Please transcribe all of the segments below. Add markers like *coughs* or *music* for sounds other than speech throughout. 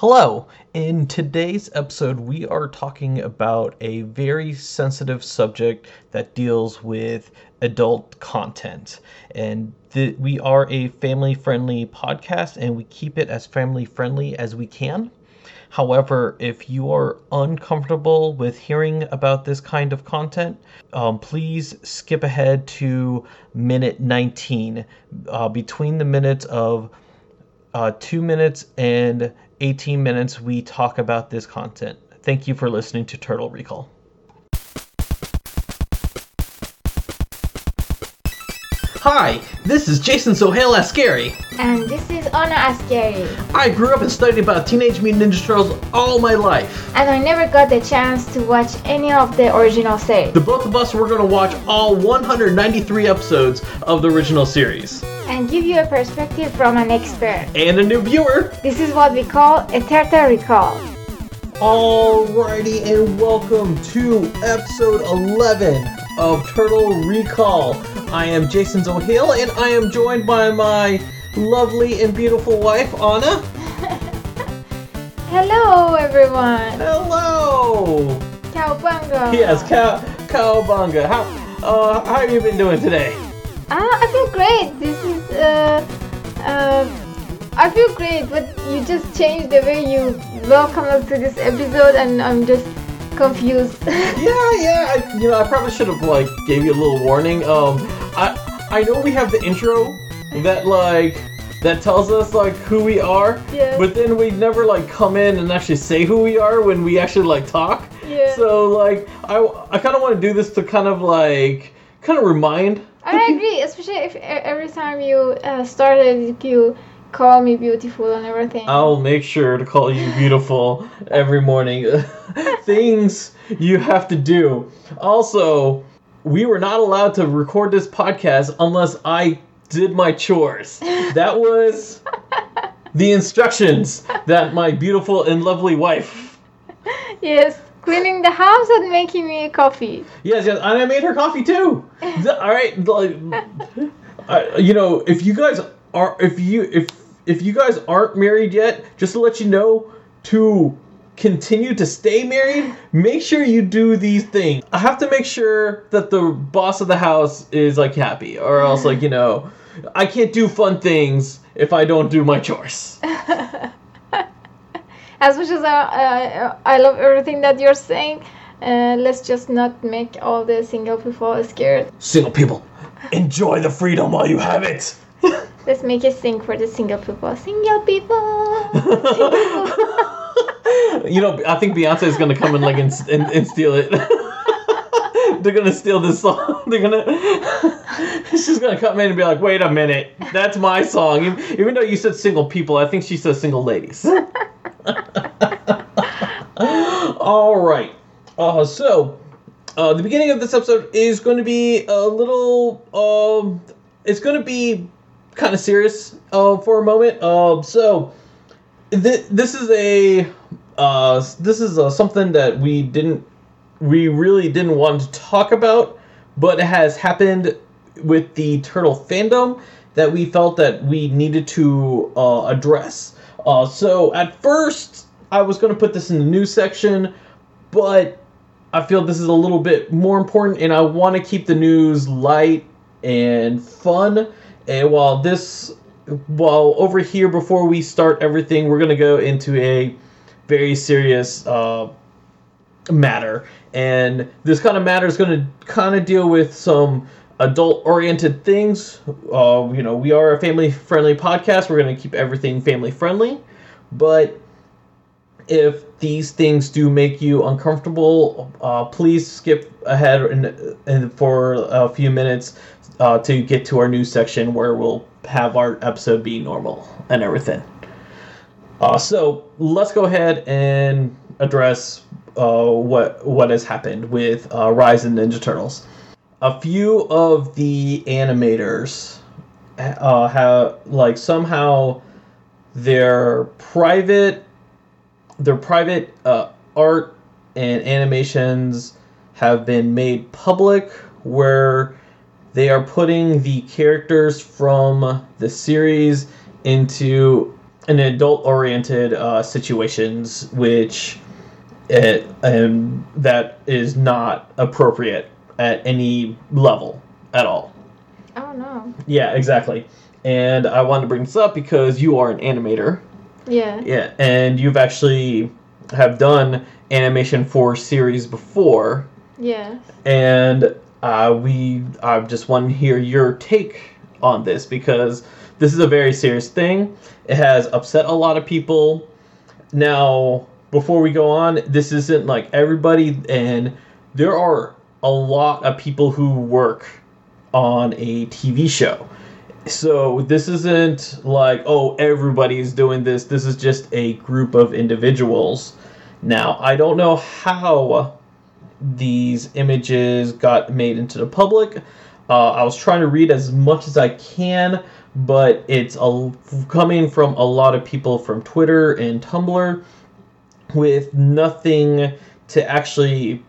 Hello! In today's episode, we are talking about a very sensitive subject that deals with adult content. And th- we are a family friendly podcast and we keep it as family friendly as we can. However, if you are uncomfortable with hearing about this kind of content, um, please skip ahead to minute 19. Uh, between the minutes of uh, 2 minutes and 18 minutes, we talk about this content. Thank you for listening to Turtle Recall. Hi, this is Jason Sohail Ascari. And this is Anna Ascari. I grew up and studied about Teenage Mutant Ninja Turtles all my life. And I never got the chance to watch any of the original series. The both of us were going to watch all 193 episodes of the original series. And give you a perspective from an expert. And a new viewer. This is what we call a Turtle Recall. Alrighty, and welcome to episode 11 of Turtle Recall. I am Jason Sohail, and I am joined by my lovely and beautiful wife, Anna. *laughs* Hello, everyone. Hello. Cowabunga. Yes, cow, cowabunga. How, uh, how have you been doing today? Ah, I feel great. This is uh, uh, I feel great, but you just changed the way you welcome us to this episode, and I'm just confused. *laughs* yeah, yeah. I, you know, I probably should have like gave you a little warning. Um, I I know we have the intro that like that tells us like who we are, Yeah. but then we never like come in and actually say who we are when we actually like talk. Yeah. So like I I kind of want to do this to kind of like kind of remind. I agree, especially if every time you uh, started, you call me beautiful and everything. I'll make sure to call you beautiful every morning. *laughs* Things you have to do. Also, we were not allowed to record this podcast unless I did my chores. That was *laughs* the instructions that my beautiful and lovely wife. Yes, cleaning the house and making me a coffee. Yes, yes, and I made her coffee too. *laughs* All right, like, uh, you know, if you guys are, if you if if you guys aren't married yet, just to let you know, to continue to stay married, make sure you do these things. I have to make sure that the boss of the house is like happy, or else like you know, I can't do fun things if I don't do my chores. *laughs* As much as I, uh, I love everything that you're saying, uh, let's just not make all the single people scared. Single people, enjoy the freedom while you have it. *laughs* Let's make a sing for the single people. Single people. *laughs* you know, I think Beyonce is gonna come in like and, and, and steal it. *laughs* They're gonna steal this song. They're gonna. She's gonna come in and be like, "Wait a minute, that's my song." Even, even though you said single people, I think she says single ladies. *laughs* All right. Uh, so, uh, the beginning of this episode is going to be a little. Um, it's going to be kind of serious uh, for a moment. Um, so, th- this is a uh, this is uh, something that we didn't we really didn't want to talk about, but it has happened with the turtle fandom that we felt that we needed to uh, address. Uh, so at first, I was going to put this in the news section, but I feel this is a little bit more important, and I want to keep the news light and fun. And while this, while over here before we start everything, we're gonna go into a very serious uh, matter, and this kind of matter is gonna kind of deal with some adult-oriented things. Uh, you know, we are a family-friendly podcast. We're gonna keep everything family-friendly, but if these things do make you uncomfortable, uh, please skip ahead and, and for a few minutes uh, to get to our news section where we'll have our episode be normal and everything. Uh, so let's go ahead and address uh, what what has happened with uh, Rise of Ninja Turtles. A few of the animators uh, have like somehow their private their private uh, art and animations have been made public where they are putting the characters from the series into an adult oriented uh, situations, which it, um, that is not appropriate at any level at all. Oh no. Yeah, exactly. And I wanted to bring this up because you are an animator. Yeah. Yeah, and you've actually have done animation for series before, Yes. and uh, we I just want to hear your take on this because this is a very serious thing. It has upset a lot of people. Now, before we go on, this isn't like everybody, and there are a lot of people who work on a TV show. So this isn't like, oh, everybody's doing this. This is just a group of individuals. Now, I don't know how these images got made into the public. Uh, I was trying to read as much as I can, but it's a, coming from a lot of people from Twitter and Tumblr with nothing to actually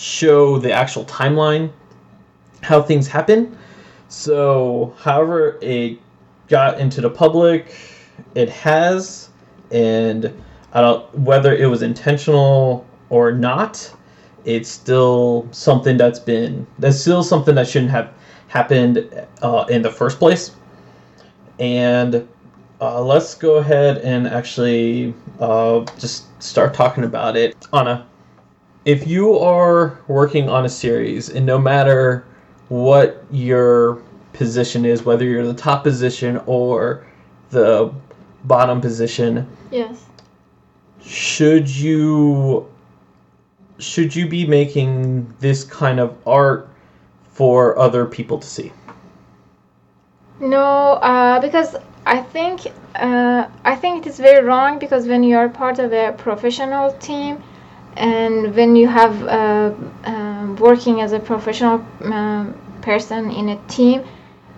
show the actual timeline, how things happen. So, however, it got into the public, it has, and I don't whether it was intentional or not. It's still something that's been that's still something that shouldn't have happened uh, in the first place. And uh, let's go ahead and actually uh, just start talking about it. Anna, if you are working on a series, and no matter what your position is, whether you're the top position or the bottom position, Yes. should you should you be making this kind of art for other people to see? No, uh, because I think uh, I think it is very wrong because when you are part of a professional team and when you have uh, um working as a professional um, person in a team,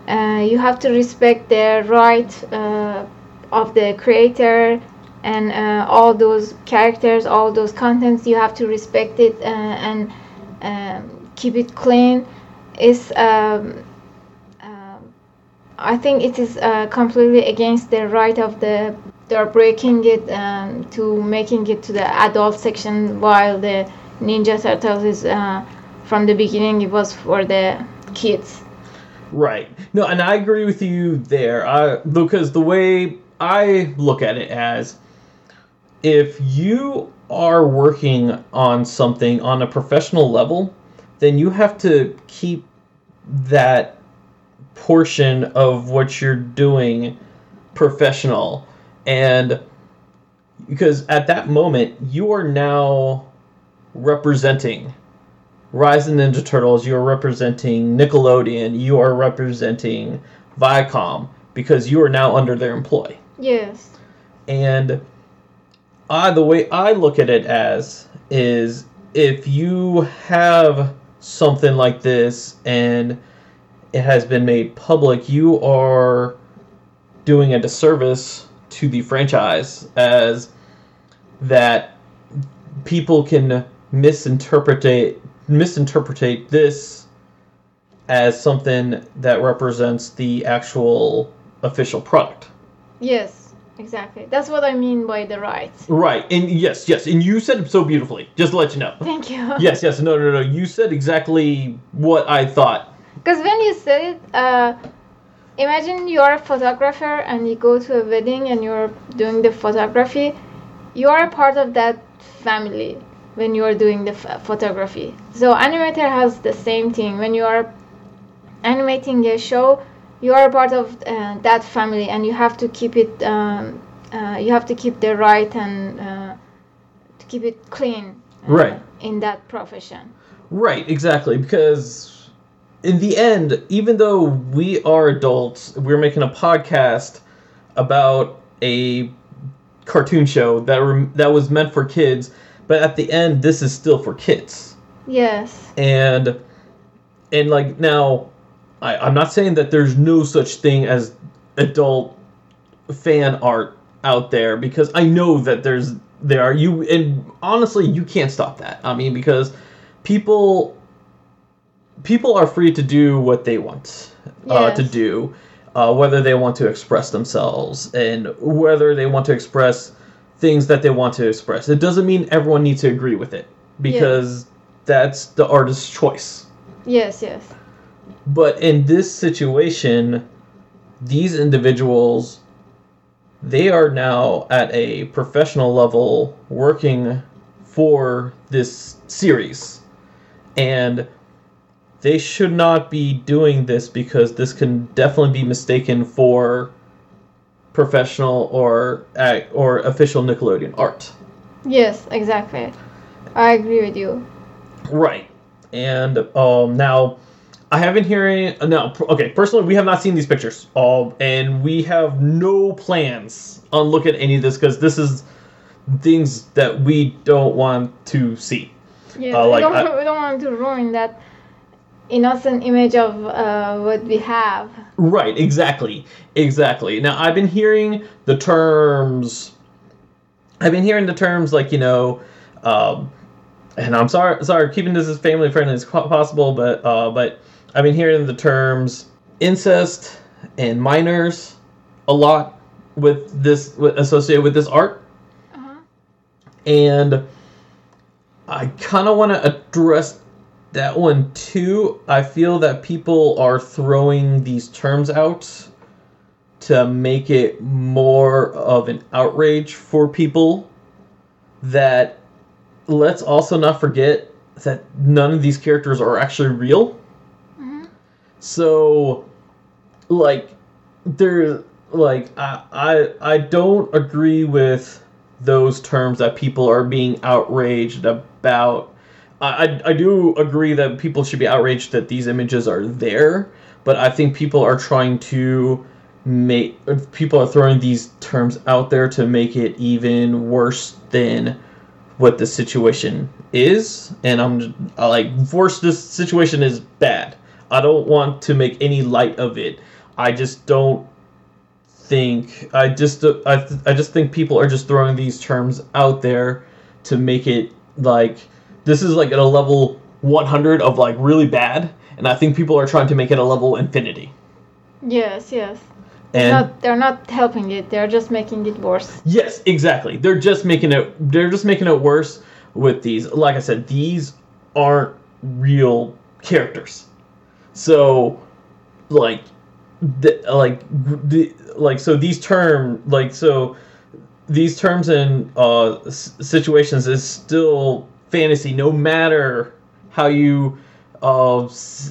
uh, you have to respect the right uh, of the creator and uh, all those characters, all those contents. You have to respect it uh, and um, keep it clean. It's um, I think it is uh, completely against the right of the. They're breaking it um, to making it to the adult section, while the Ninja Turtles is uh, from the beginning it was for the kids. Right. No, and I agree with you there. I, because the way I look at it as if you are working on something on a professional level, then you have to keep that portion of what you're doing professional. And because at that moment, you are now representing Rise of Ninja Turtles, you are representing Nickelodeon, you are representing Viacom, because you are now under their employ. Yes. And I the way I look at it as is if you have something like this and it has been made public, you are doing a disservice to the franchise as that people can misinterpret misinterpret this as something that represents the actual official product. Yes. Exactly. That's what I mean by the right. Right, and yes, yes, and you said it so beautifully. Just to let you know. Thank you. *laughs* Yes, yes, no, no, no. You said exactly what I thought. Because when you said it, uh, imagine you are a photographer and you go to a wedding and you're doing the photography. You are a part of that family when you are doing the f- photography. So animator has the same thing. When you are animating a show, you are a part of uh, that family, and you have to keep it. Um, uh, you have to keep the right and uh, to keep it clean. uh, Right. In that profession. Right, exactly, because in the end, even though we are adults, we're making a podcast about a cartoon show that that was meant for kids, but at the end, this is still for kids. Yes. and and like now I, i'm not saying that there's no such thing as adult fan art out there because i know that there's there are you and honestly you can't stop that i mean because people people are free to do what they want uh, to do uh, whether they want to express themselves and whether they want to express things that they want to express. It doesn't mean everyone needs to agree with it because that's the artist's choice. Yes, yes. But in this situation, these individuals they are now at a professional level working for this series. And they should not be doing this because this can definitely be mistaken for professional or or official Nickelodeon art. Yes, exactly. I agree with you. Right. And um, now, I haven't hearing. uh, No, okay. Personally, we have not seen these pictures, um, and we have no plans on looking at any of this because this is things that we don't want to see. Yeah, Uh, we, like, don't, I- *laughs* we don't want to ruin that innocent image of uh, what we have. Right. Exactly. Exactly. Now, I've been hearing the terms. I've been hearing the terms like you know. Um, and I'm sorry, sorry, keeping this as family friendly as possible, but uh, but I've been hearing the terms incest and minors a lot with this with, associated with this art, Uh-huh. and I kind of want to address that one too. I feel that people are throwing these terms out to make it more of an outrage for people that let's also not forget that none of these characters are actually real. Mhm. So, like, there, like, I, I, I don't agree with those terms that people are being outraged about. I, I, do agree that people should be outraged that these images are there, but I think people are trying to make people are throwing these terms out there to make it even worse than what the situation is. And i'm I like worse this situation is bad. I don't want to make any light of it. I just don't think i just i, I just think people are just throwing these terms out there to make it like this is like at a level 100 of like really bad and i think people are trying to make it a level infinity Yes, yes. and not, they're not helping it. They're just making it worse. Yes, exactly. They're just making it. They're just making it worse with these. Like I said, these aren't real characters. So, like, the, like, the, like, so these term, like, so these terms and uh, s- situations is still fantasy, no matter how you uh,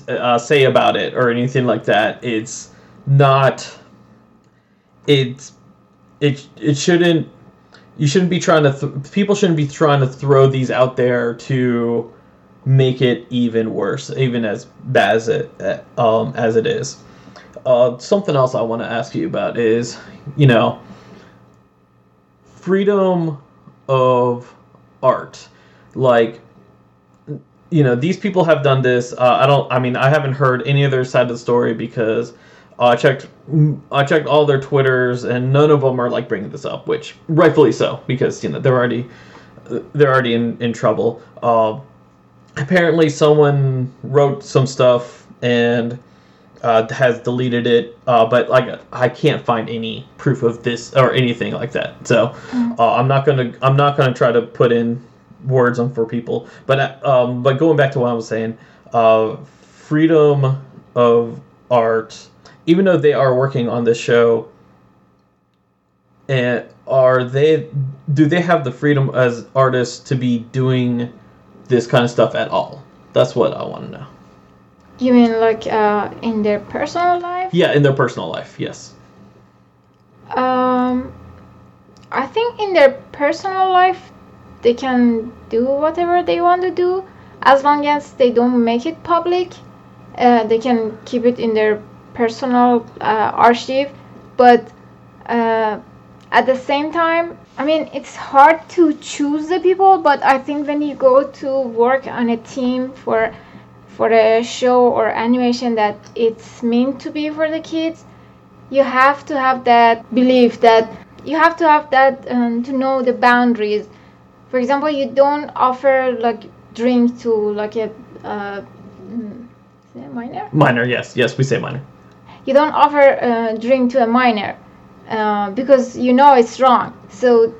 uh, say about it or anything like that. It's not. It's it it shouldn't you shouldn't be trying to th- people shouldn't be trying to throw these out there to make it even worse even as bad as it um as it is uh something else i want to ask you about is you know freedom of art like you know these people have done this. Uh, i don't i mean i haven't heard any other side of the story because uh, i checked i checked all their twitters and none of them are like bringing this up which rightfully so because you know they're already they're already in, in trouble. Uh, apparently someone wrote some stuff and uh, has deleted it uh, but like i can't find any proof of this or anything like that. So uh, i'm not gonna i'm not gonna try to put in words on for people. But uh, um, but going back to what I was saying, uh, freedom of art. Even though they are working on this show, and are they do they have the freedom as artists to be doing this kind of stuff at all? That's what I want to know. You mean like uh, in their personal life? Yeah, in their personal life, yes. Um, I think in their personal life, they can do whatever they want to do as long as they don't make it public. Uh, they can keep it in their personal uh, archive, but uh, at the same time, I mean, it's hard to choose the people. But I think when you go to work on a team for for a show or animation that it's meant to be for the kids, you have to have that belief that you have to have that um, to know the boundaries for example you don't offer like drink to like a uh, minor Minor, yes, yes, we say minor. you don't offer a drink to a minor uh, because you know it's wrong. So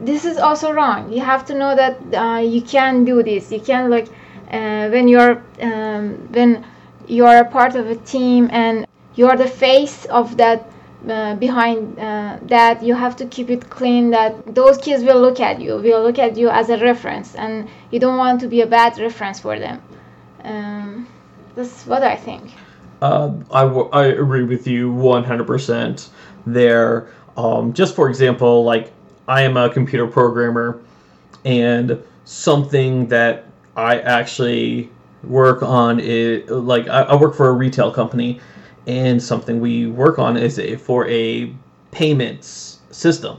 this is also wrong. You have to know that uh, you can do this. You can like uh, when you're um, when you are a part of a team and you are the face of that uh, behind uh, that you have to keep it clean that those kids will look at you will look at you as a reference and you don't want to be a bad reference for them. Um, that's what i think. Uh, I, w- I agree with you 100% there. Um, just for example like i am a computer programmer and something that i actually work on is like I, I work for a retail company and something we work on is a, for a payments system.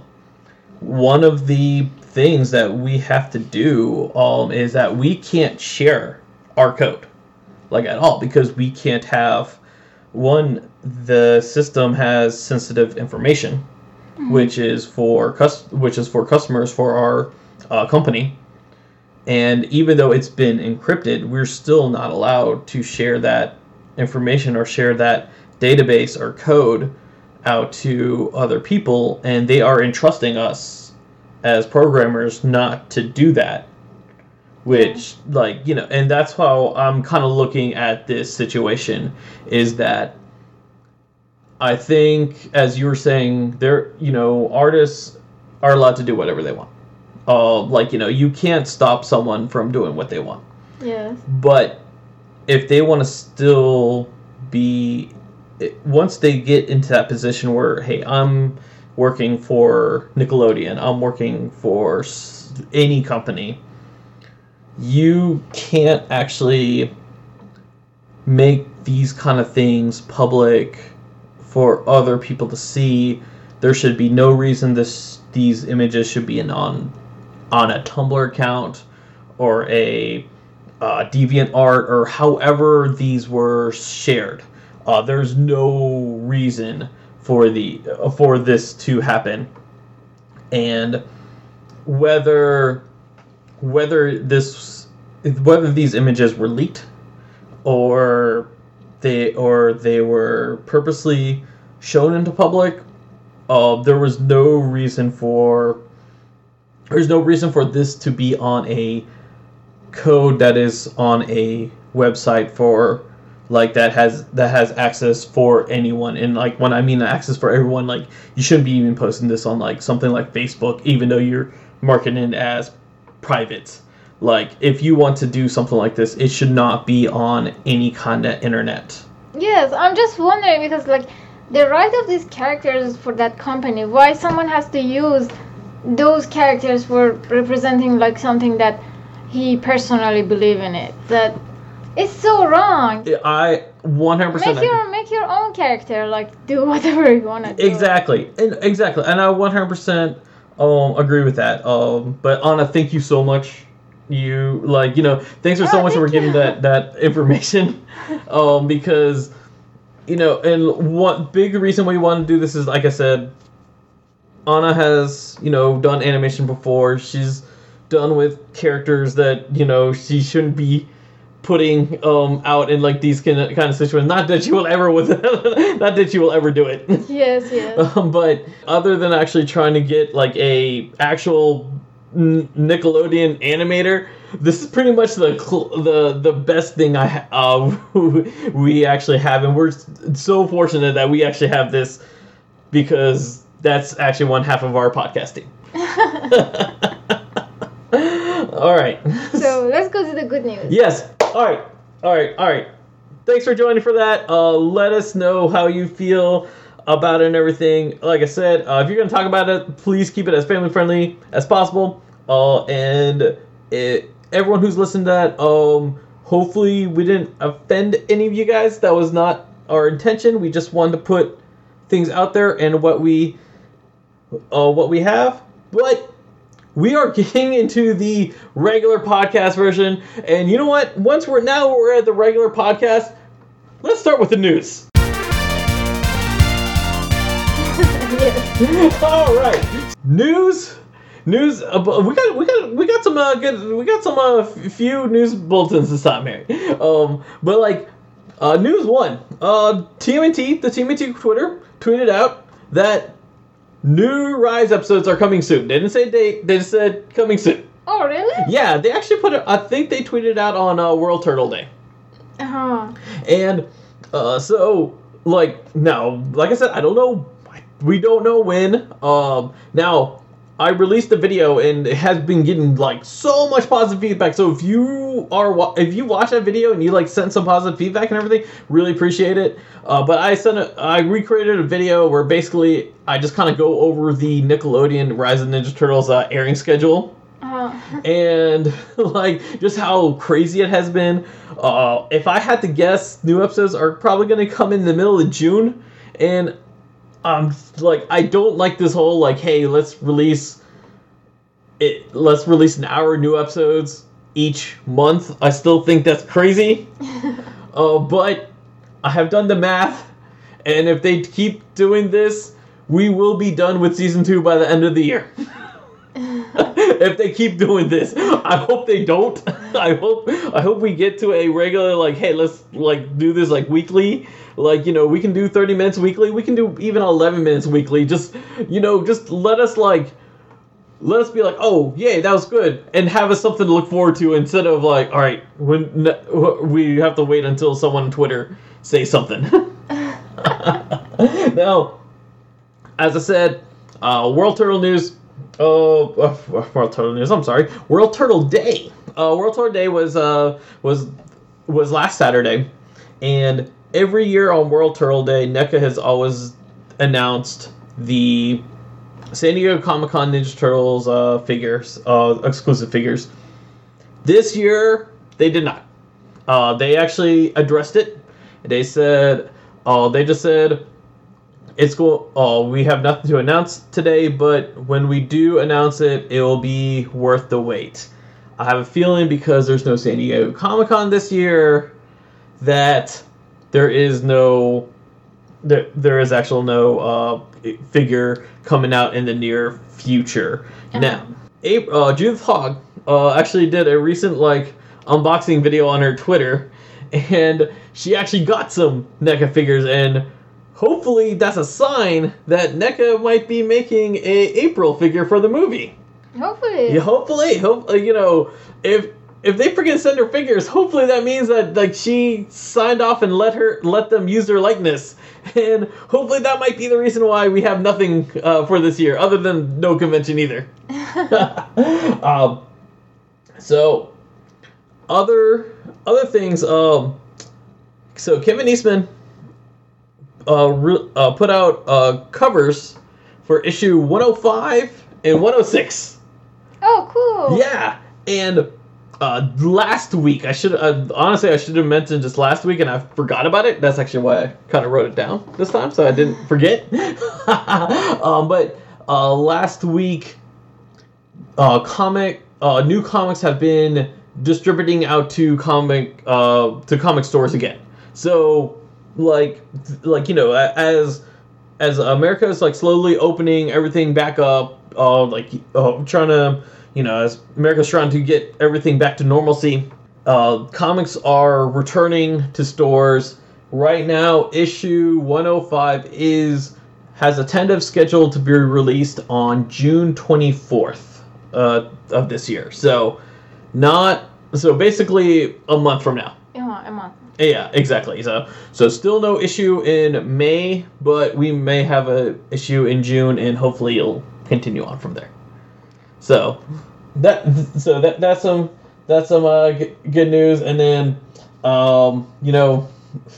One of the things that we have to do um, is that we can't share our code like at all because we can't have one the system has sensitive information mm-hmm. which is for cus- which is for customers for our uh, company and even though it's been encrypted we're still not allowed to share that information or share that database or code out to other people, and they are entrusting us as programmers not to do that. Which, like, you know, and that's how I'm kind of looking at this situation is that I think, as you were saying, there, you know, artists are allowed to do whatever they want. Uh, like, you know, you can't stop someone from doing what they want. Yeah. But if they want to still be once they get into that position where hey i'm working for nickelodeon i'm working for any company you can't actually make these kind of things public for other people to see. There should be no reason this these images should be in on on a tumblr account or a uh, deviant art or however these were shared uh, there's no reason for the uh, for this to happen, and whether whether this whether these images were leaked or they or they were purposely shown into public, uh, there was no reason for there's no reason for this to be on a code that is on a website for like that has that has access for anyone. And like when i mean access for everyone like you shouldn't be even posting this on like something like facebook even though you're marketing it as private. Like if you want to do something like this it should not be on any kind of internet. Yes i'm just wondering because like the right of these characters for that company why someone has to use those characters for representing like something that he personally believe in it that it's so wrong. I 100% make your make your own character like do whatever you want to do. Exactly. And exactly. And I 100% um agree with that. Um but Anna, thank you so much. You like, you know, thanks for oh, so much for giving that that *laughs* information um because you know, and one big reason why we want to do this is like I said Anna has, you know, done animation before. She's done with characters that, you know, she shouldn't be putting um out in like these kind of, kind of situations. Not that you will ever with, *laughs* not that you will ever do it. *laughs* Yes, yes. Um, but other than actually trying to get like a actual Nickelodeon animator, this is pretty much the the the best thing I uh *laughs* we actually have, and we're so fortunate that we actually have this because that's actually one half of our podcasting. All right. So let's go to the good news. Yes. All right. All right. All right. Thanks for joining for that. Uh, let us know how you feel about it and everything. Like I said, uh, if you're to talk about it, please keep it as family friendly as possible. Uh, and it, everyone who's listened to that, um, hopefully we didn't offend any of you guys. That was not our intention. We just wanted to put things out there and what we, uh, what we have. But we are *laughs* getting into the regular podcast version. And you know what? Once we're now we're at the regular podcast, let's start with the news. *laughs* All right, news. News. Uh, we got we got we got some uh, good we got some uh, few news bulletins this time, Mary. Um, but like Uh, news one. Uh, TMNT, the TMNT Twitter tweeted out that new Rise episodes are coming soon. They didn't say date. They just said coming soon. Oh, really? Yeah, they actually put it. I think they tweeted out on uh, World Turtle Day. Uh-huh. And uh, so, like, now, like I said, I don't know. We don't know when. Um, now, I released the video and it has been getting like so much positive feedback. So if you are wa- if you watch that video and you like sent some positive feedback and everything, really appreciate it. Uh, but I sent a, I recreated a video where basically I just kind of go over the Nickelodeon Rise of Ninja Turtles uh, airing schedule Uh-huh. *laughs* and *laughs* like just how crazy it has been. Uh, if I had to guess, new episodes are probably going to come in the middle of June, and um, like I don't like this whole like, hey, let's release it. Let's release an hour new episodes each month. I still think that's crazy. *laughs* uh, but I have done the math, and if they keep doing this, we will be done with season two by the end of the year *laughs* if they keep doing this. I hope they don't. *laughs* I hope I hope we get to a regular like, hey, let's like do this like weekly. Like you know, we can do thirty minutes weekly. We can do even eleven minutes weekly. Just you know, just let us like. Let us be like, oh, yay, that was good, and have us something to look forward to instead of like, all right, when we have to wait until someone on Twitter say something. *laughs* *laughs* now, as I said, uh, World Turtle News. Oh, uh, World Turtle News. I'm sorry, World Turtle Day. Uh, World Turtle Day was uh was was last Saturday, and every year on World Turtle Day, NECA has always announced the San Diego Comic Con Ninja Turtles uh, figures, uh, exclusive figures. This year, they did not. Uh, they actually addressed it. They said, uh, they just said, it's cool. Oh, we have nothing to announce today, but when we do announce it, it will be worth the wait. I have a feeling because there's no San Diego Comic Con this year that there is no there, there is actual no uh, figure coming out in the near future. Now, April, uh, Judith Hoag uh, actually did a recent like unboxing video on her Twitter, *laughs* and she actually got some NECA figures, and hopefully that's a sign that NECA might be making a April figure for the movie. Hopefully. Yeah, hopefully, hope uh, you know if if they forget to send her figures, hopefully that means that like she signed off and let her let them use her likeness, *laughs* and hopefully that might be the reason why we have nothing uh, for this year, other than no convention either. *laughs* *laughs* um, so other other things. Um, so Kevin Eastman uh, re- uh, put out uh, covers for issue 105 and 106. Oh, cool. Yeah, and uh, last week I should uh, honestly I should have mentioned just last week, and I forgot about it. That's actually why I kind of wrote it down this time, so I didn't *laughs* forget. *laughs* um, but uh, last week, uh, comic uh, new comics have been distributing out to comic uh, to comic stores again. So like like you know as as America is like slowly opening everything back up, uh, like uh, trying to, you know, as America's trying to get everything back to normalcy, uh, comics are returning to stores. Right now, issue 105 is has a tentative schedule to be released on June 24th uh, of this year. So, not so basically a month from now. Yeah. Yeah, exactly. So, so still no issue in May, but we may have a issue in June, and hopefully it'll continue on from there. So, that so that that's some that's some uh, g- good news, and then um, you know,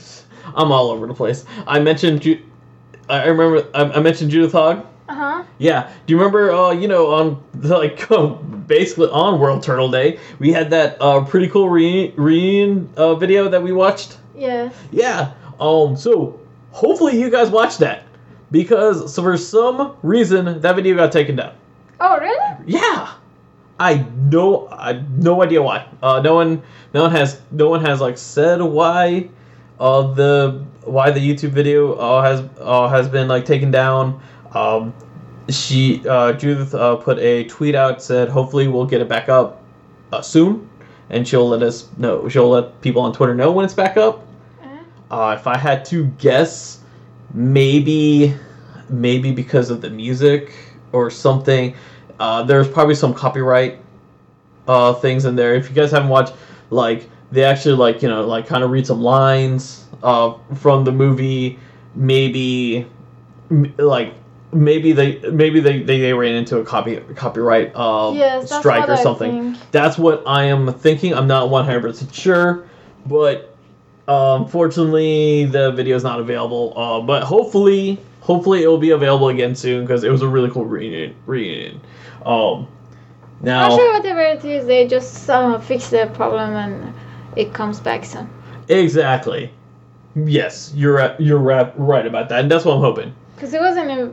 *laughs* I'm all over the place. I mentioned Ju- I remember I, I mentioned Judith Hoag. Uh huh. Yeah. Do you remember? Uh, you know, on *laughs* like *laughs* basically on World Turtle Day, we had that uh, pretty cool re- uh, video that we watched. Yes. Yeah. Um. So hopefully you guys watched that because so for some reason that video got taken down. Oh, really? Yeah. I no I no idea why. Uh, no one no one has no one has like said why. Uh, the why the YouTube video uh, has uh, has been like taken down. Um, she uh, Judith uh, put a tweet out said hopefully we'll get it back up uh, soon, and she'll let us know. She'll let people on Twitter know when it's back up. Uh, if I had to guess, maybe maybe because of the music or something. Uh, there's probably some copyright uh, things in there. If you guys haven't watched, like they actually like you know like kind of read some lines uh, from the movie. Maybe m- like maybe they maybe they, they, they ran into a copy copyright uh, Yes, strike or something. That's what I am thinking. I'm not 100% sure, but uh, unfortunately the video is not available. Uh, but hopefully, hopefully it will be available again soon because it was a really cool reunion. reunion. Um, now, I'm sure whatever it is, they just uh, fix the problem and it comes back soon. exactly. Yes, you're right- you're right about that, and that's what I'm hoping. Because it wasn't a,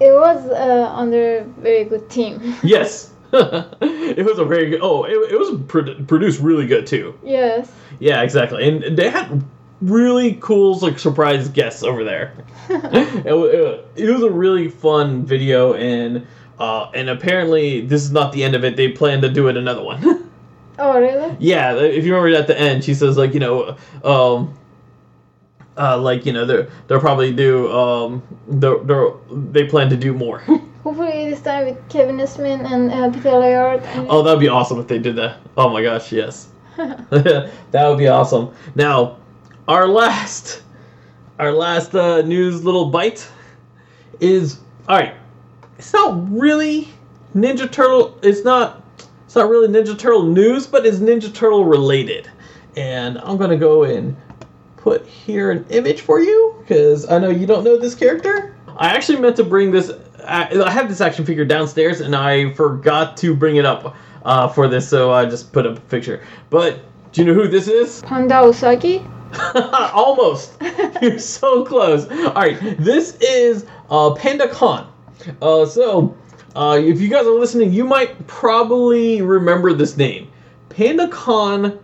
it was uh, under a very good team. *laughs* Yes, *laughs* it was a very good. Oh, it, it was pro- produced really good too. yes. Yeah, exactly, and they had really cool like surprise guests over there. *laughs* it, it, it was a really fun video, and uh, and apparently this is not the end of it. They plan to do it another one. oh, really? yeah, if you remember at the end, she says like you know, um, uh, like you know they're they'll probably do um, they're, they're, they plan to do more. *laughs* Hopefully this time with Kevin Smith and uh, Peter Laird. And oh, that'd be awesome if they did that. Oh my gosh, yes. *laughs* *laughs* that would be awesome. Now, our last, our last uh, news little bite is all right. It's not really Ninja Turtle. It's not. It's not really Ninja Turtle news, but it's Ninja Turtle related. And I'm gonna go and put here an image for you because I know you don't know this character. I actually meant to bring this. I I have this action figure downstairs, and I forgot to bring it up uh, for this, so I just put up a picture. But do you know who this is? *laughs* Panda Usagi. Almost. *laughs* You're so close. All right, this is uh, Panda Khan. Uh, so, uh, if you guys are listening, you might probably remember this name. Panda Khan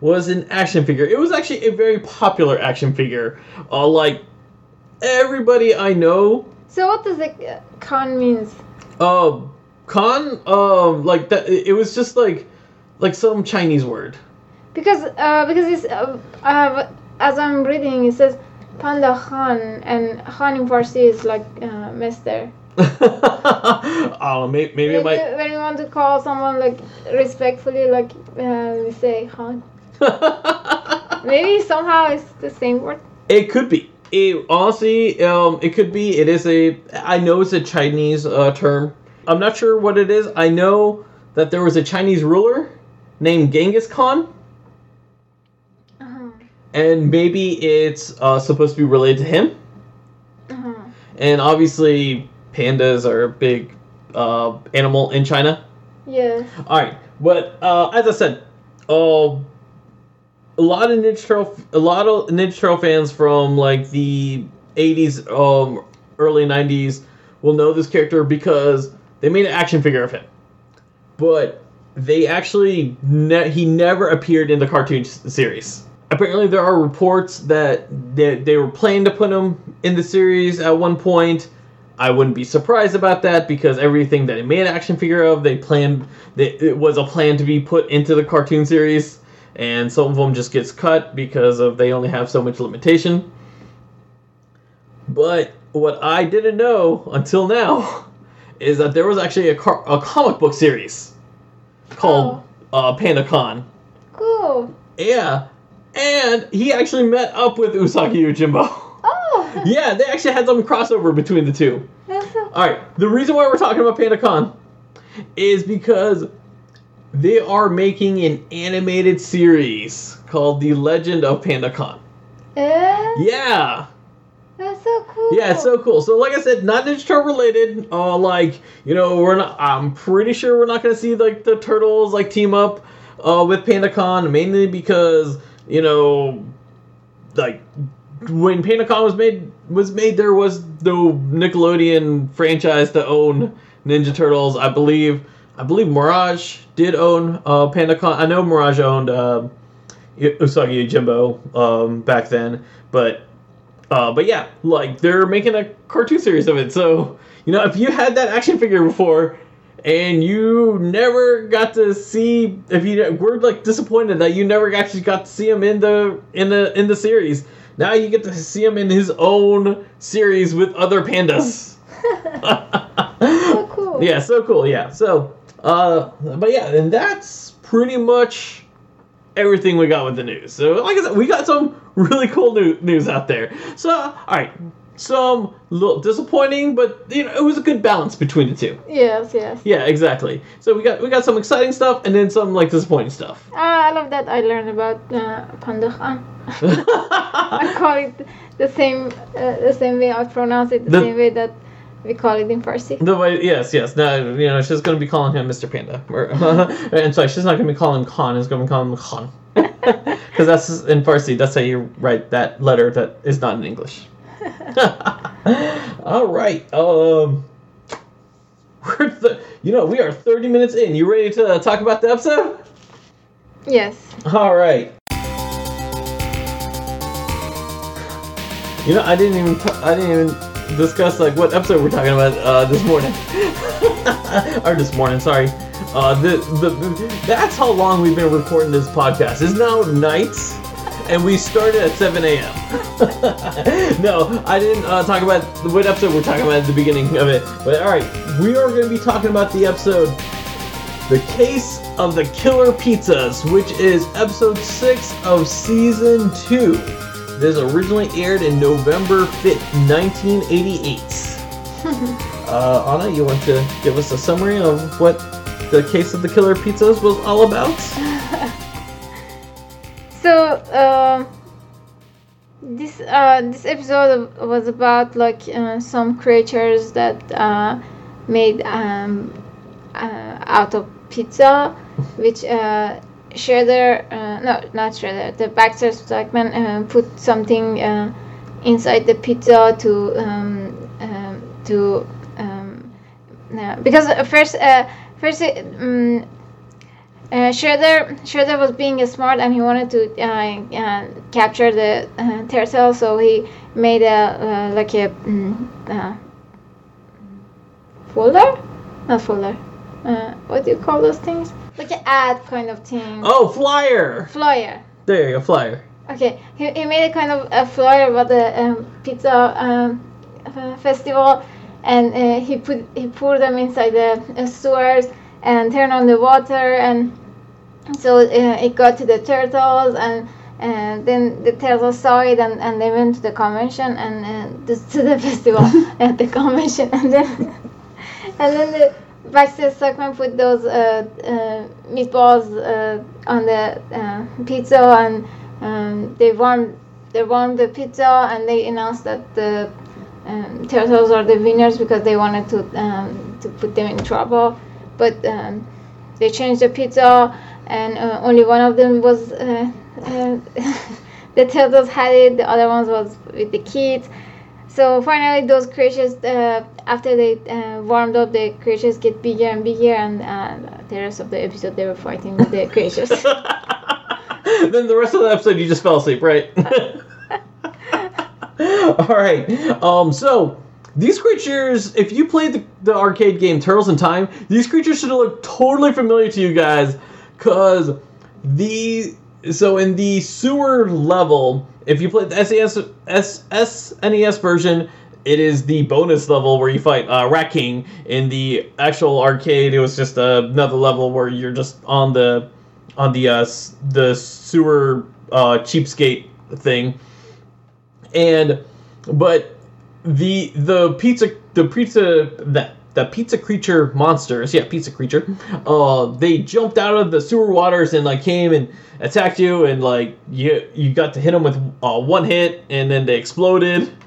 was an action figure. It was actually a very popular action figure. Uh, like everybody I know So what does the uh, con means? uh, con, um, like that. It was just like, like some Chinese word. Because uh, because it's uh, uh, as I'm reading it says Panda Khan and Khan in Farsi is like uh, Mister. *laughs* oh, maybe, maybe it Like, might. uh, when you want to call someone like respectfully, like uh, we say Khan. *laughs* Maybe somehow it's the same word. it could be. It honestly, um, it could be. It is a. I know it's a Chinese uh, term. I'm not sure what it is. I know that there was a Chinese ruler named Genghis Khan, Uh-huh. and maybe it's uh, supposed to be related to him. Uh-huh. And obviously, pandas are a big uh, animal in China. Yeah. All right, but uh, as I said, uh, a lot of Ninja Turtle, a lot of Ninja Turtle fans from like the '80s, um, early '90s will know this character because they made an action figure of him. But they actually ne- he never appeared in the cartoon series. Apparently, there are reports that they, they were planning to put him in the series at one point. I wouldn't be surprised about that because everything that they made an action figure of, they planned. They, it was a plan to be put into the cartoon series, and some of them just gets cut because of they only have so much limitation. But what I didn't know until now *laughs* is that there was actually a, car- a comic book series called uh, Panda Khan. Cool. Yeah, and he actually met up with Usagi Yojimbo. Oh. *laughs* yeah, they actually had some crossover between the two. All right, the reason why we're talking about Panda Khan is because they are making an animated series called The Legend of Panda Khan. Eh? Yeah, That's so cool. yeah, it's so cool. So, like I said, not Ninja Turtle related. Uh, like you know, we're not. I'm pretty sure we're not gonna see like the turtles like team up uh, with Panda Khan, mainly because you know, like when Panda Khan was made was made, there was no Nickelodeon franchise to own Ninja Turtles. I believe. I believe Mirage did own uh, Panda Khan. I know Mirage owned uh, Usagi Yojimbo um, back then, but uh, but yeah, like they're making a cartoon series of it. So you know, if you had that action figure before, and you never got to see if you we're like disappointed that you never actually got to see him in the in the in the series. Now you get to see him in his own series with other pandas. *laughs* So cool. *laughs* Yeah, so cool. Yeah. So, uh, but yeah, and that's pretty much everything we got with the news. So, like I said, we got some really cool new- news out there. So, all right, some little disappointing, but you know, it was a good balance between the two. Yes, yes. Yeah, exactly. So we got we got some exciting stuff and then some like disappointing stuff. Ah, I love that I learned about uh. *laughs* *laughs* I call it the same uh, the same way I pronounce it the, The- same way that we call it in Farsi. The way, yes, yes. Now, you know, she's going to be calling him Mr. Panda. Or, *laughs* and sorry, she's not going to be calling him Khan. She's going to be calling him Khan. *laughs* Because that's in Farsi. That's how you write that letter that is not in English. *laughs* All right. Um, we're th- you know, we are 30 minutes in. You ready to talk about the episode? Yes. All right. You know, I didn't even t- I didn't even discuss like what episode we're talking about uh, this morning, *laughs* or this morning. Sorry. Uh, the, the that's how long we've been recording this podcast. It's now night, and we started at 7 a.m. *laughs* no, I didn't uh, talk about what episode we're talking about at the beginning of it. But all right, we are going to be talking about the episode the Case of the Killer Pizzas, which is episode 6 of season 2. This originally aired in November 5th, 1988. *laughs* uh, Anna, you want to give us a summary of what the Case of the Killer Pizzas was all about? *laughs* So um, this uh, this episode was about like uh, some creatures that uh, made um, uh, out of pizza, which Shredder, uh, no, not Shredder, the Baxter Stockman uh, put something uh, inside the pizza to um, um, to um, because first uh, first um, Shredder was being smart and he wanted to uh, capture the uh, turtle, so he made a like a mm, folder, not folder. What do you call those things? Like an ad kind of thing. Oh, flyer! Flyer. There you go, flyer. Okay, he, he made a kind of a flyer about the um, pizza um, uh, festival, and uh, he put he poured them inside the uh, sewers and turned on the water, and so uh, it got to the turtles, and and then the turtles saw it, and, and they went to the convention and uh, *laughs* to the festival *laughs* at the convention, and then *laughs* and then the Baxter Stockman put those uh, uh, meatballs uh, on the pizza and um, they warmed they the pizza and they announced that the um, turtles are the winners because they wanted to um, to put them in trouble, but um, they changed the pizza and uh, only one of them was uh, uh, *laughs* the turtles had it, the other ones was with the kids. So finally, those creatures, uh, after they uh, warmed up, the creatures get bigger and bigger, and uh, the rest of the episode they were fighting with the creatures. *laughs* then the rest of the episode you just fell asleep, right? *laughs* All right. Um. So these creatures, if you played the, the arcade game Turtles in Time, these creatures should look totally familiar to you guys, cause the so in the sewer level, if you play the SNES S, SNES version. It is the bonus level where you fight uh, Rat King. In the actual arcade, it was just another level where you're just on the on the uh, the sewer uh, cheapskate thing, and but the the pizza the pizza that the pizza creature monsters yeah pizza creature uh they jumped out of the sewer waters and like came and attacked you and like you you got to hit them with uh, one hit and then they exploded. *laughs*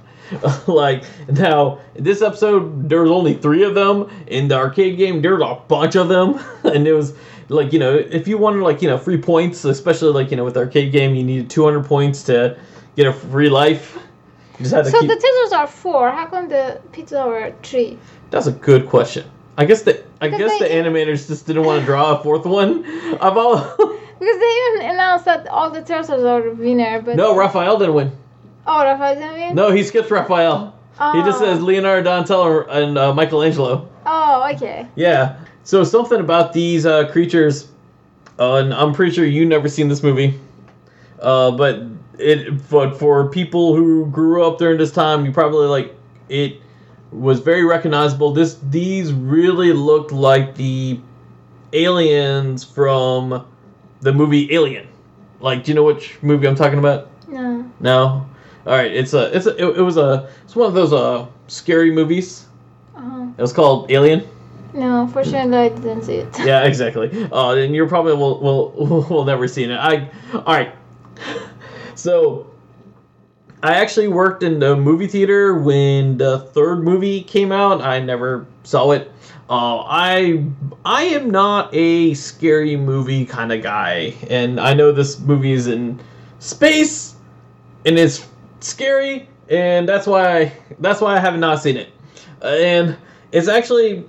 Like now this episode there was only three of them. In the arcade game there was a bunch of them. *laughs* And it was like you know if you wanted like you know free points especially like you know with arcade game you needed 200 points to get a free life so keep the turtles are four. How come the pizza were three? that's a good question i guess the i guess the animators just didn't want to draw a fourth one *laughs* i've all *laughs* Because they even announced that all the turtles are winner, but no raphael didn't win oh, Raphael didn't win. no he skipped raphael He just Oh. says Leonardo Donatello and uh, Michelangelo. Oh, okay. Yeah. So something about these uh, creatures, uh, and I'm pretty sure you never seen this movie, uh, but it but for people who grew up during this time, you probably like it was very recognizable. This these really looked like the aliens from the movie Alien. Like, do you know which movie I'm talking about? No. No. All right. It's a it's a it, it was a it's one of those uh scary movies. Uh-huh. It was called Alien. No, fortunately I didn't see it. yeah, exactly. Uh, and you're probably will will *laughs* will never seen it. I all right. So, I actually worked in the movie theater when the third movie came out. I never saw it. Uh, I I am not a scary movie kind of guy, and I know this movie is in space, and it's scary, and that's why that's why I have not seen it. And it's actually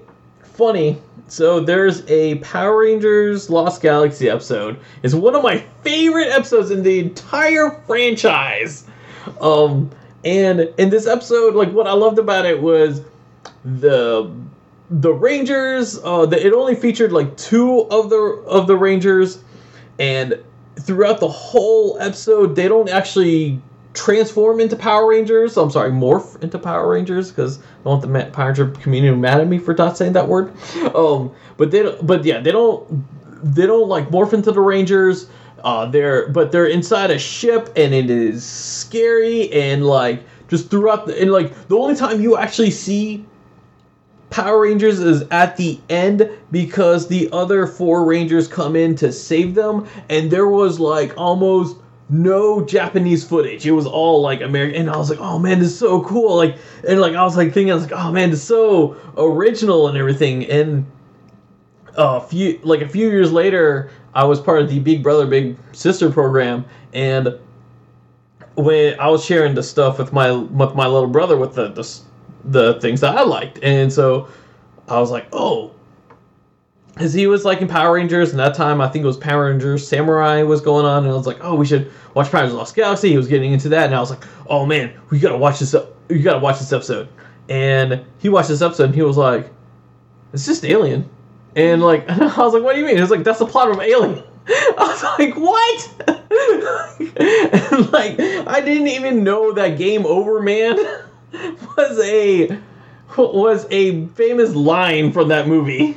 funny. So there's a Power Rangers Lost Galaxy episode. It's one of my favorite episodes in the entire franchise. Um, and in this episode, like what I loved about it was the the Rangers. Uh, it only featured like two of the of the Rangers, and throughout the whole episode, they don't actually transform into Power Rangers. I'm sorry, morph into Power Rangers because I don't want the Power Ranger community mad at me for not saying that word. *laughs* Um, but they don't, but yeah, they don't they don't like morph into the Rangers. Uh, they're but they're inside a ship and it is scary and like just throughout the and like the only time you actually see Power Rangers is at the end because the other four Rangers come in to save them, and there was like almost no Japanese footage. It was all like American, and I was like, oh man, this is so cool. Like, and like I was like thinking, I was like, oh man, this is so original and everything. And uh, a few like a few years later, I was part of the Big Brother Big Sister program, and when I was sharing the stuff with my with my little brother with the the, the things that I liked, and so I was like, oh, because he was like in Power Rangers, and that time I think it was Power Rangers Samurai was going on, and I was like, oh, we should watch Power Rangers Lost Galaxy. He was getting into that, and I was like, oh man, we gotta watch this. You gotta watch this episode. And he watched this episode, and he was like, it's just Alien. And like, *laughs* I was like, what do you mean? He was like, that's the plot of Alien. *laughs* I was like, what? *laughs* and like, I didn't even know that Game Over Man was a was a famous line from that movie.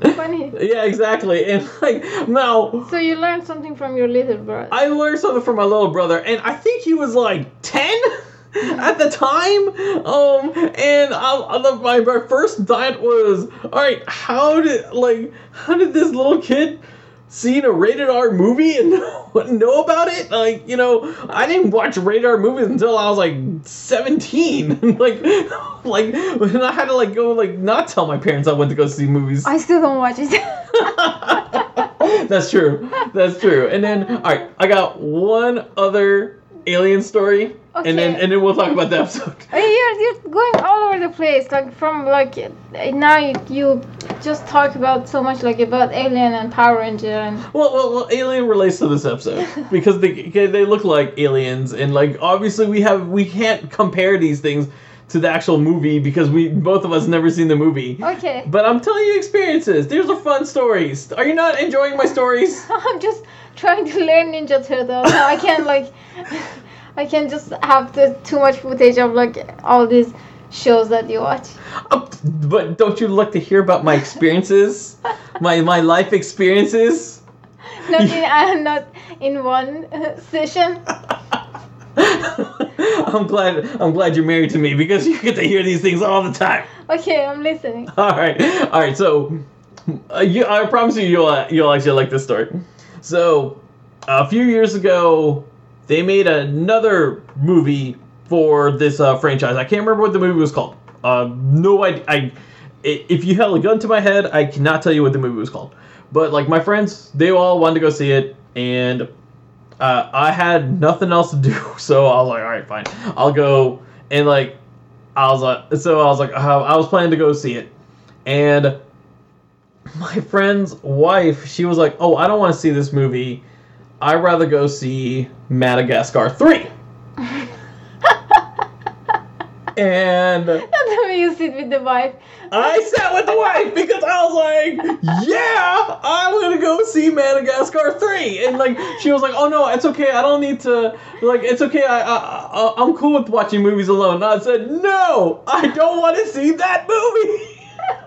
Funny. Yeah, exactly. And like now So you learned something from your little brother. I learned something from my little brother, and I think he was like ten *laughs* at the time. Um, and I, I, my, my first thought was, all right, how did like how did this little kid see a rated R movie and *laughs* know about it? Like, you know, I didn't watch rated R movies until I was like seventeen. *laughs* like, *laughs* like when I had to like go like not tell my parents I went to go see movies. I still don't watch it. That's true. That's true. And then, all right, I got one other alien story, and then and then we'll talk about the episode. *laughs* You're, you're going all over the place. Like from like now you, you just talk about so much like about Alien and Power Ranger and Well, well, well, alien relates to this episode *laughs* because they they look like aliens, and like obviously we have we can't compare these things to the actual movie because we both of us never seen the movie. okay. But I'm telling you experiences. These are fun stories. Are you not enjoying my stories? *laughs* I'm just trying to learn Ninja Turtles. So I can't like *laughs* I can't just have the too much footage of like all these shows that you watch. Uh, but don't you like to hear about my experiences, *laughs* my my life experiences? Not in uh, not in one uh, session. *laughs* I'm glad I'm glad you're married to me because you get to hear these things all the time. Okay, I'm listening. *laughs* All right, all right. So, uh, you, I promise you, you'll uh, you'll actually like this story. So, a few years ago, they made another movie for this uh, franchise. I can't remember what the movie was called. Uh, no idea. I, i- if you held a gun to my head, I cannot tell you what the movie was called. But like my friends, they all wanted to go see it, and uh, I had nothing else to do, *laughs* so I was like, all right, fine, I'll go. And like, I was like, so I was like, uh, I was planning to go see it, and *laughs* my friend's wife, she was like, oh, I don't want to see this movie. I'd rather go see Madagascar three. And That's way you sit with the wife. I sat with the wife because I was like, yeah, I'm gonna go see Madagascar 3. And like, she was like, oh no, it's okay. I don't need to, like, it's okay. I, I, I, I'm cool with watching movies alone. And I said, no, I don't want to see that movie.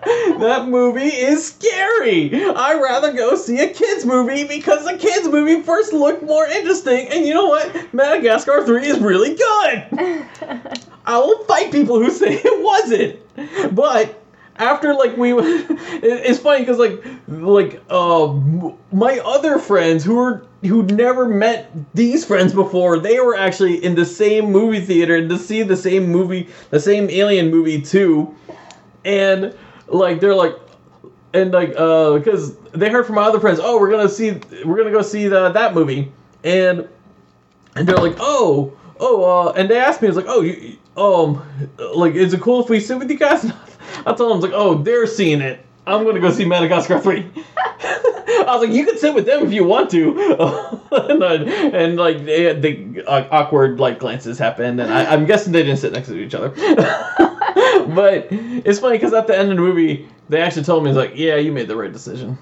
*laughs* that movie is scary. I'd rather go see a kids movie because the kids movie first looked more interesting. And you know what? Madagascar 3 is really good. *laughs* I will fight people who *laughs* say it wasn't. But after like we, *laughs* it's funny because like like um my other friends who were who'd never met these friends before, they were actually in the same movie theater to see the same movie, the same alien movie too, and like they're like. And like, uh, because they heard from my other friends, oh, we're gonna see, we're gonna go see the, that movie, and and they're like, oh, oh, uh, and they asked me, it's like, oh, you, um, like, is it cool if we sit with you guys? *laughs* I told them, I was like, oh, they're seeing it. I'm gonna go see Madagascar 3. *laughs* I was like, you can sit with them if you want to. *laughs* and, and, like, they, they uh, awkward, like, glances happened, and I, I'm guessing they didn't sit next to each other. but it's funny because at the end of the movie, they actually told me, it's like, yeah, you made the right decision.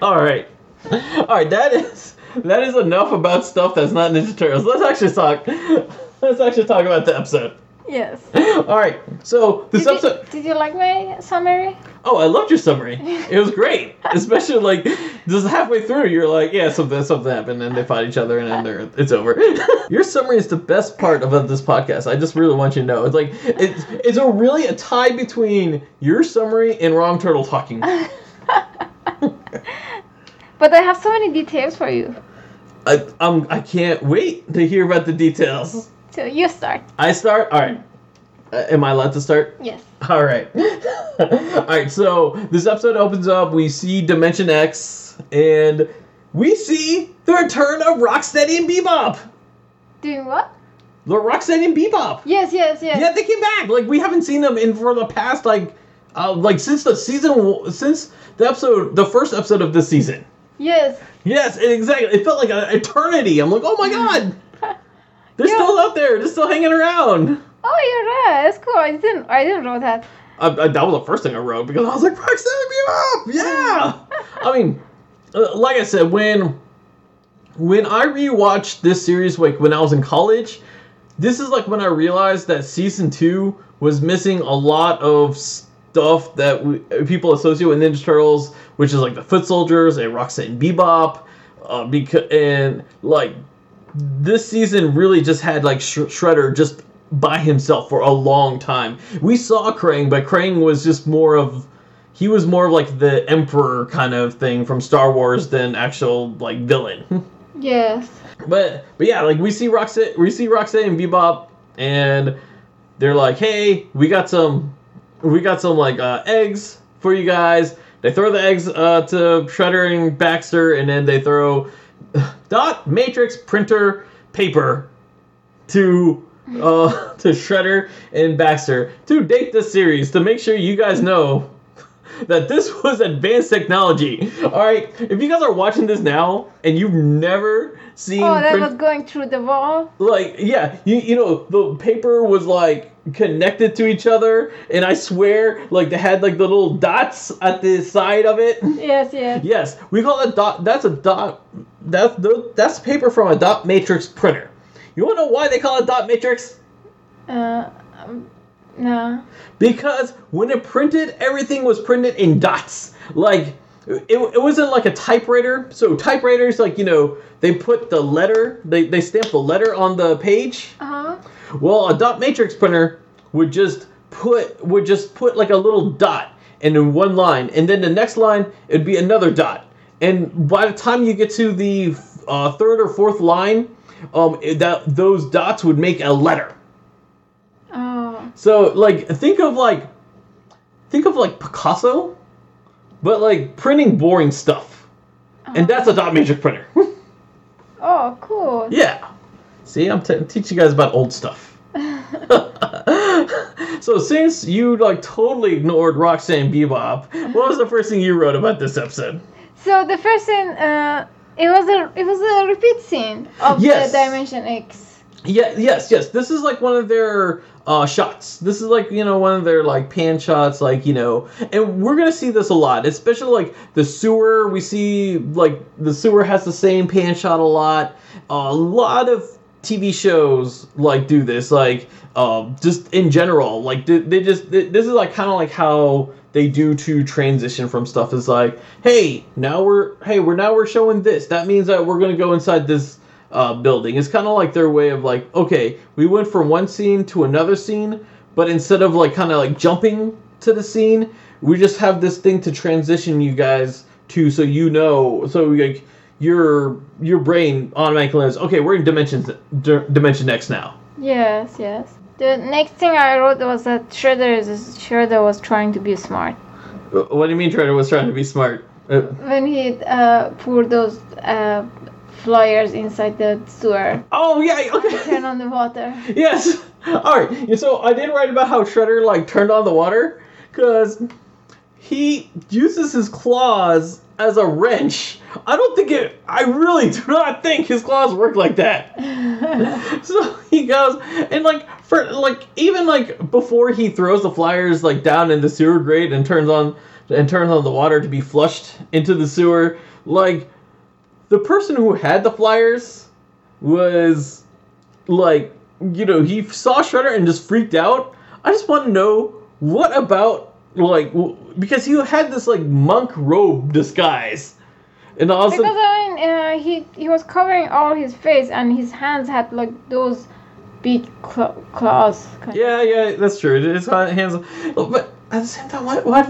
All right. All right, that is that is enough about stuff that's not Ninja Turtles. Let's actually talk. *laughs* Let's actually talk about the episode. yes. *laughs* All right. So this Did you, episode. did you like my summary? Oh, I loved your summary. It was great, *laughs* especially like just halfway through. You're like, yeah, something something happened, and they fight each other, and then they're, it's over. your summary is the best part of this podcast. I just really want you to know. It's like it's it's a really a tie between your summary and Wrong Turtle talking. But I have so many details for you. I I'm, I can't wait to hear about the details. So you start. I start. All right. Uh, am I allowed to start? Yes. All right. *laughs* All right. So this episode opens up. We see Dimension X, and we see the return of Rocksteady and Bebop. Doing what? The Rocksteady and Bebop. Yes, yes, yes. Yeah, they came back. Like we haven't seen them in for the past like, uh, like since the season since the episode, the first episode of this season. Yes. Yes, exactly. It felt like an eternity. I'm like, oh my god, *laughs* they're Yeah. still out there. They're still hanging around. Oh, you're right. That's cool. I didn't. I didn't know that. I, I, that was the first thing I wrote because I was like, Rocksteady Bebop, yeah. *laughs* I mean, uh, like I said, when when I rewatched this series, like when I was in college, this is like when I realized that season two was missing a lot of stuff that we, people associate with Ninja Turtles, which is like the Foot Soldiers and and Bebop, uh, because and like this season really just had like Sh- Shredder just by himself for a long time. We saw Krang, but Krang was just more of he was more of like the emperor kind of thing from Star Wars than actual like villain. *laughs* Yes. but but yeah, like we see Rocksteady, we see Rocksteady and Bebop, and they're like, hey, we got some, we got some like uh, eggs for you guys. They throw the eggs uh, to Shredder and Baxter, and then they throw *laughs* dot matrix printer paper to uh, *laughs* to Shredder and Baxter to date the series to make sure you guys know *laughs* that this was advanced technology. All right, if you guys are watching this now and you've never seen Oh, that print- was going through the wall. like yeah, you you know the paper was like connected to each other, and I swear like they had like the little dots at the side of it. *laughs* Yes, yes. Yes, we call it dot. That's a dot. That's the that's paper from a dot matrix printer. You want to know why they call it dot matrix? Uh, um, no. Because when it printed, everything was printed in dots. Like it, it wasn't like a typewriter. So typewriters, like you know, they put the letter, they they stamp the letter on the page. Uh huh. Well, a dot matrix printer would just put would just put like a little dot and in one line, and then the next line it'd be another dot. And by the time you get to the uh, third or fourth line, um, that those dots would make a letter. Oh. So like think of like think of like Picasso, but like printing boring stuff, and that's a dot matrix printer. *laughs* Oh, cool. yeah. See, I'm t- teaching you guys about old stuff. *laughs* so since you like totally ignored Roxanne Bebop, what was the first thing you wrote about this episode? So the first thing, uh, it was a it was a repeat scene of Yes. the Dimension X. Yeah, yes, yes. This is like one of their uh, shots. This is like you know one of their like pan shots, like you know, and we're gonna see this a lot, especially like the sewer. We see like the sewer has the same pan shot a lot. a lot of TV shows like do this, like um, just in general, like they, just this is like kind of like how they do to transition from stuff. Is like, hey, now we're hey we're now we're showing this. That means that we're gonna go inside this uh, building. It's kind of like their way of like, okay, we went from one scene to another scene, but instead of like kind of like jumping to the scene, we just have this thing to transition you guys to, so you know, so like your your brain automatically knows, okay, we're in dimensions d- dimension X now. Yes, yes. The next thing I wrote was that Shredder is Shredder was trying to be smart. What do you mean Shredder was trying to be smart? Uh, When he uh, poured those uh, flyers inside the sewer, oh yeah, okay. turn on the water. *laughs* Yes. All right. And so I did write about how Shredder like turned on the water because he uses his claws as a wrench. I don't think it. I really do not think his claws work like that. *laughs* so he goes and like for like even like before he throws the flyers like down in the sewer grate and turns on and turns on the water to be flushed into the sewer. Like the person who had the flyers was like you know he saw Shredder and just freaked out. I just want to know what about like w- because he had this like monk robe disguise, and also Because I mean, uh, he he was covering all his face, and his hands had like those big cl- claws. kind of. yeah yeah that's true. His ha- hands, but at the same time, what what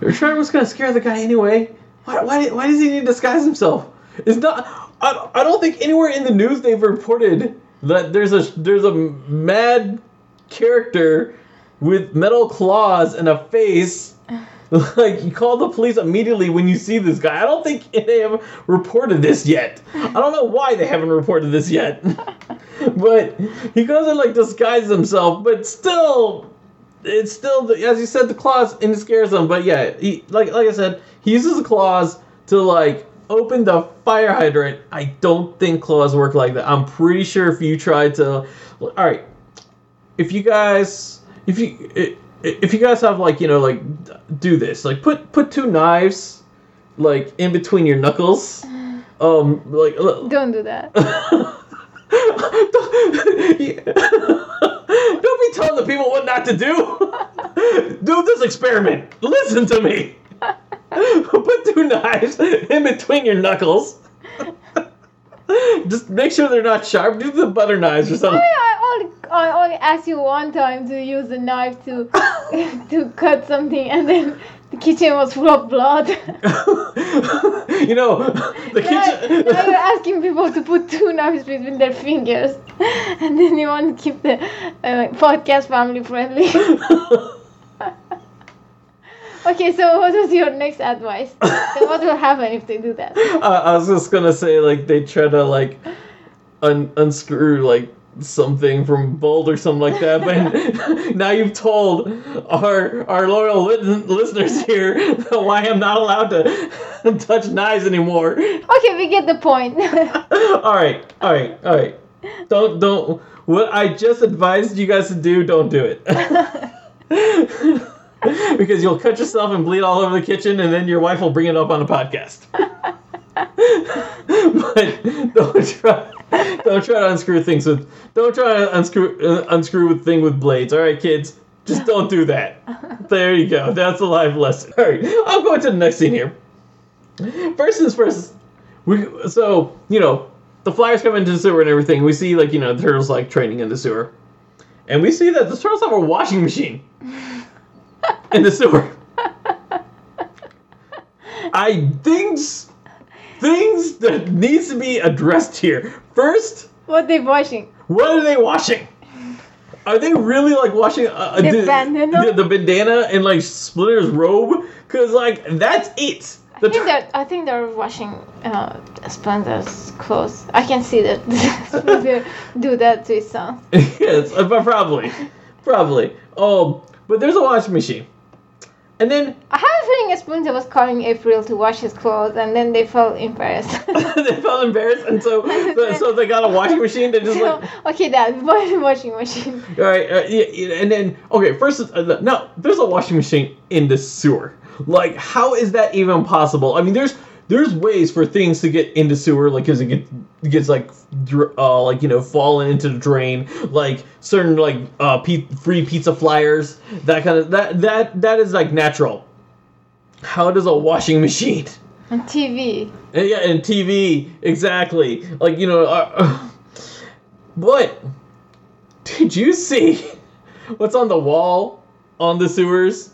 Shredder was gonna scare the guy anyway. Why why why does he need to disguise himself? It's not. I, I don't think anywhere in the news they've reported that there's a there's a mad character with metal claws and a face. *laughs* Like you call the police immediately when you see this guy. I don't think *laughs* they have reported this yet. I don't know why they haven't reported this yet. *laughs* but he goes and like disguises himself, but still, it's still the, as you said the claws and it scares him. But yeah, he like like I said, he uses the claws to like open the fire hydrant. I don't think claws work like that. I'm pretty sure if you tried to, all right, if you guys, if you if you guys have like you know like do this like put put two knives like in between your knuckles, *sighs* um like. Don't do that. *laughs* Don't be telling the people what not to do. *laughs* Do this experiment. Listen to me. *laughs* Put two knives in between your knuckles. Just make sure they're not sharp. Do the butter knives or I, something. I only I only asked you one time to use a knife to *laughs* to cut something, and then the kitchen was full of blood. *laughs* you know, the now, kitchen. now you're asking people to put two knives between their fingers, and then you want to keep the uh, podcast family friendly. Okay, so what was your next advice? *laughs* so what will happen if they do that? Uh, I was just gonna say like they try to like un- unscrew like something from bolt or something like that. But *laughs* now you've told our our loyal lit- listeners here *laughs* why I'm not allowed to touch knives anymore. Okay, we get the point. all right, all right, all right. Don't don't. What I just advised you guys to do, don't do it. *laughs* because you'll cut yourself and bleed all over the kitchen, and then your wife will bring it up on a podcast. *laughs* but don't try, don't try to unscrew things with, don't try to unscrew uh, unscrew a thing with blades. All right, kids, just don't do that. There you go. That's a live lesson. All right, I'll go to the next scene here. First things first. We so you know the flyers come into the sewer and everything. We see like you know the turtles like training in the sewer, and we see that the turtles have a washing machine *laughs* in the sewer. I things things that needs to be addressed here. First, what they washing? what are they washing? Are they really like washing uh, The the, bandana? the, the bandana and like Splinter's robe? Cause like that's it. The I think tur- that I think they're washing uh, Splinter's clothes. I can see that *laughs* Splinter do that to his son. *laughs* yes, uh, but probably, probably. Um, but there's a washing machine, and then I have a feeling Splinter was calling April to wash his clothes, and then they felt embarrassed. *laughs* they felt embarrassed, and so *laughs* so, so they got a washing machine. They just like, okay, Dad, *laughs* buy the washing machine. all right, uh, yeah, yeah, and then okay, first, uh, no, there's a washing machine in the sewer. Like, how is that even possible? I mean, there's there's ways for things to get into sewer, like, cause it gets it gets like, dr- uh, like you know, falling into the drain, like certain like uh, pe- free pizza flyers, that kind of that that that is like natural. How does a washing machine? On TV. And yeah, and TV exactly. Like you know, uh, *sighs* what did you see? *laughs* What's on the wall on the sewers?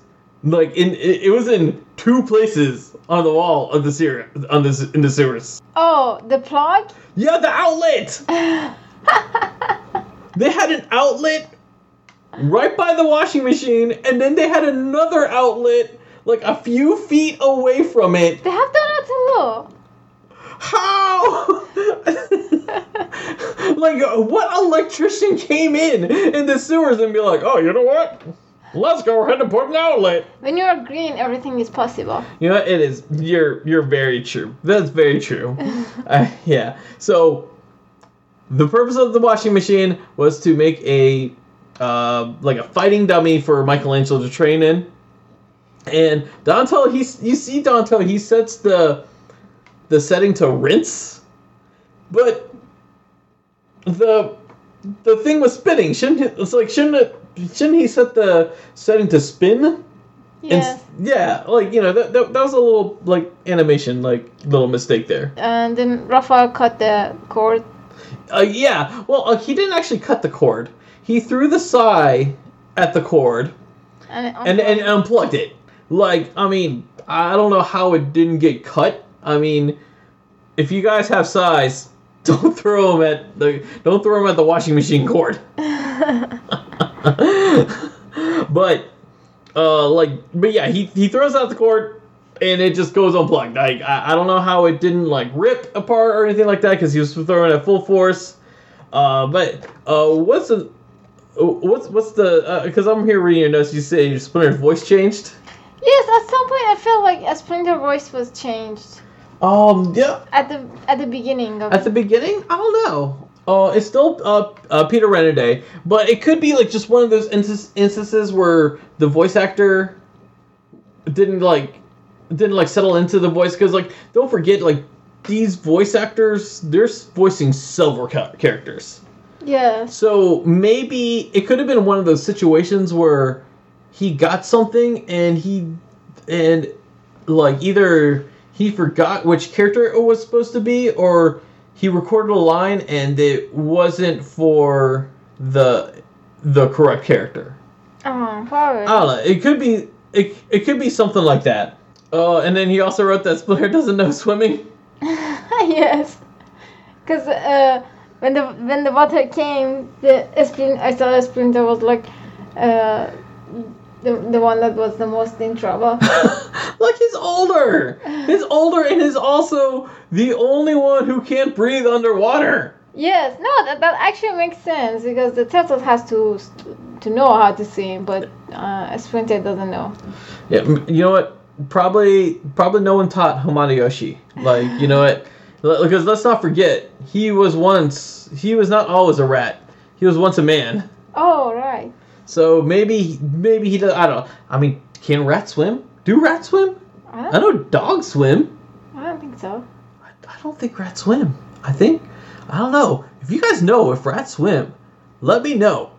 Like in it, it was in two places on the wall of the sewer on this in the sewers. Oh, the plug? Yeah, the outlet. *laughs* they had an outlet right by the washing machine, and then they had another outlet like a few feet away from it. They have done it too. How? *laughs* like, what electrician came in in the sewers and be like, oh, you know what? Let's go ahead and put an outlet. When you're green, everything is possible. You know, it is. You're you're very true. That's very true. *laughs* uh, yeah. So, the purpose of the washing machine was to make a uh, like a fighting dummy for Michelangelo to train in. And Donatello, he's you see Donatello, he sets the the setting to rinse, but the the thing was spinning. Shouldn't it, it's like shouldn't it shouldn't he set the setting to spin? And yeah, like you know that, that that was a little like animation like little mistake there. And then Raphael cut the cord. Uh, yeah, well uh, he didn't actually cut the cord. He threw the sai at the cord And, and and unplugged it. Like I mean, I don't know how it didn't get cut. I mean, if you guys have sais, *laughs* don't throw them at the don't throw them at the washing machine cord. *laughs* *laughs* *laughs* but uh like but yeah he he throws out the cord and it just goes unplugged. Like i, I don't know how it didn't like rip apart or anything like that because he was throwing it at full force. Uh but uh what's the what's what's the because i'm here reading your notes you say your splinter's voice changed? Yes, at some point I felt like a Splinter voice was changed. Um yeah. At the at the beginning of. At the beginning, I don't know. Uh, it's still uh, uh, Peter Renaday, but it could be like just one of those inst- instances where the voice actor didn't like didn't like settle into the voice because like don't forget like these voice actors they're voicing several ca- characters. Yeah. So maybe it could have been one of those situations where he got something and he and like either he forgot which character it was supposed to be or he recorded a line and it wasn't for the the correct character. Oh, probably. I don't know. It could be it, it could be something like that. Uh, and then he also wrote that Splinter doesn't know swimming. *laughs* yes. Because uh, when the when the water came, the Splinter, I saw Splinter was like uh, the the one that was the most in trouble. *laughs* like he's older. He's older and is also the only one who can't breathe underwater. yes, no, that, that actually makes sense because the turtle has to to know how to swim, but uh, sprinter doesn't know. Yeah, you know what? Probably, probably no one taught Hamato Yoshi. Like, you know what? Because let's not forget, he was once, he was not always a rat. He was once a man. Oh right. So maybe, maybe he does. I don't know. I mean, can rats swim? Do rats swim? I I don't, know dogs swim. I don't think so. I, I don't think rats swim. I think, I don't know. If you guys know if rats swim, let me know.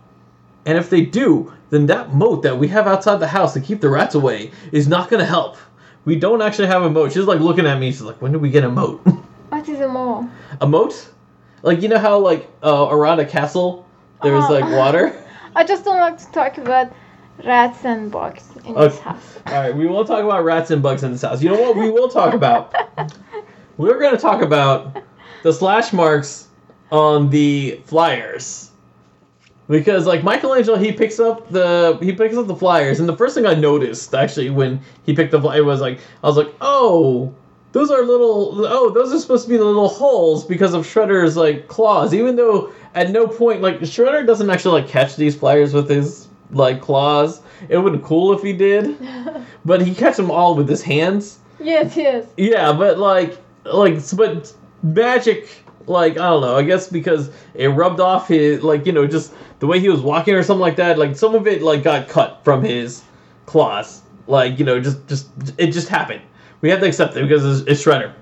And if they do, then that moat that we have outside the house to keep the rats away is not going to help. We don't actually have a moat. She's like looking at me. She's like, when do we get a moat? *laughs* What is a mole? a moat? Like, you know how, like, uh, around a castle, there's, Oh. like, water? *laughs* I just don't like to talk about rats and bugs in this house. All right, we won't talk about rats and bugs in this house. You know what we will talk about? *laughs* We're going to talk about the slash marks on the flyers. Because like Michelangelo, he picks up the he picks up the flyers, and the first thing I noticed actually when he picked the flyer was like I was like, oh, those are little oh those are supposed to be the little holes because of Shredder's like claws. Even though at no point like Shredder doesn't actually like catch these flyers with his like claws. it would have cool if he did, *laughs* but he catch them all with his hands. yes, yes. Yeah, but like like but magic like I don't know. I guess because it rubbed off his like you know just the way he was walking or something like that. Like some of it like got cut from his claws. Like you know just just it just happened. We have to accept it because it's, it's Shredder.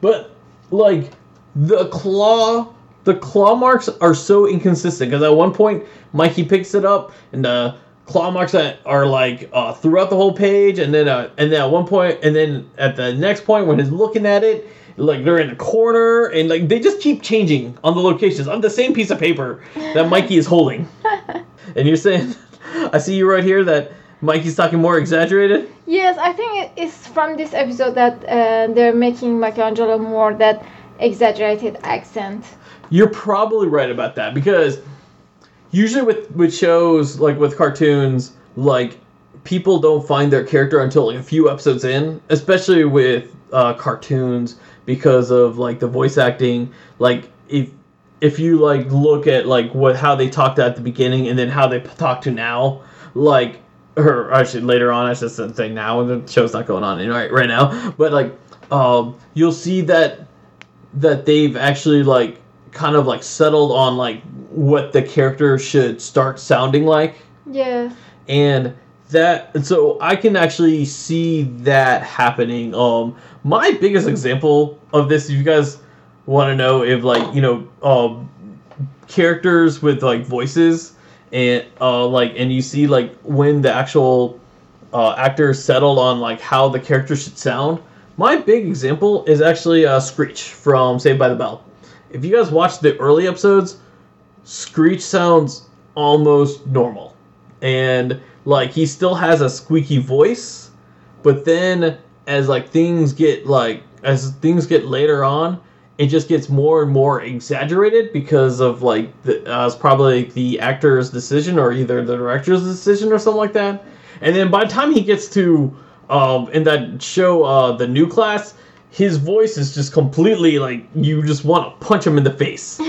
But like the claw the claw marks are so inconsistent because at one point Mikey picks it up and the claw marks that are like uh, throughout the whole page and then uh, and then at one point and then at the next point when he's looking at it like they're in the corner and like they just keep changing on the locations on the same piece of paper that Mikey is holding. *laughs* and you're saying *laughs* I see you right here that Mikey's talking more exaggerated. Yes, I think it is from this episode that uh, they're making Michelangelo more that exaggerated accent. You're probably right about that because usually with with shows like with cartoons, like people don't find their character until like a few episodes in, especially with uh, cartoons because of like the voice acting. Like if if you like look at like what how they talked at the beginning and then how they p- talk to now, like or actually later on, I should say now and the show's not going on right right now, but like um, you'll see that that they've actually like kind of like settled on like what the character should start sounding like Yeah. and that and so i can actually see that happening um my biggest example of this if you guys want to know if like you know um characters with like voices and uh like and you see like when the actual uh actors settled on like how the character should sound my big example is actually uh screech from saved by the bell. If you guys watch the early episodes screech sounds almost normal. And like he still has a squeaky voice but then as like things get like as things get later on it just gets more and more exaggerated because of like the uh, it's probably the actor's decision or either the director's decision or something like that. And then by the time he gets to um in that show uh the new class his voice is just completely like you just want to punch him in the face. *laughs*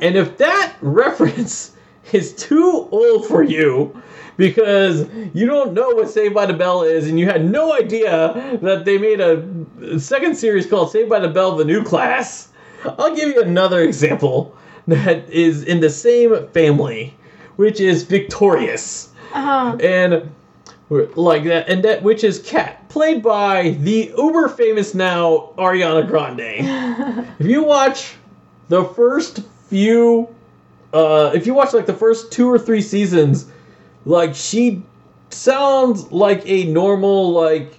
And if that reference *laughs* is too old for you because you don't know what Saved by the Bell is and you had no idea that they made a second series called Saved by the Bell the New Class, I'll give you another example that is in the same family, which is Victorious. Uh-huh. And like that and that which is Cat, played by the uber famous now Ariana Grande. *laughs* If you watch the first few uh if you watch like the first two or three seasons like she sounds like a normal like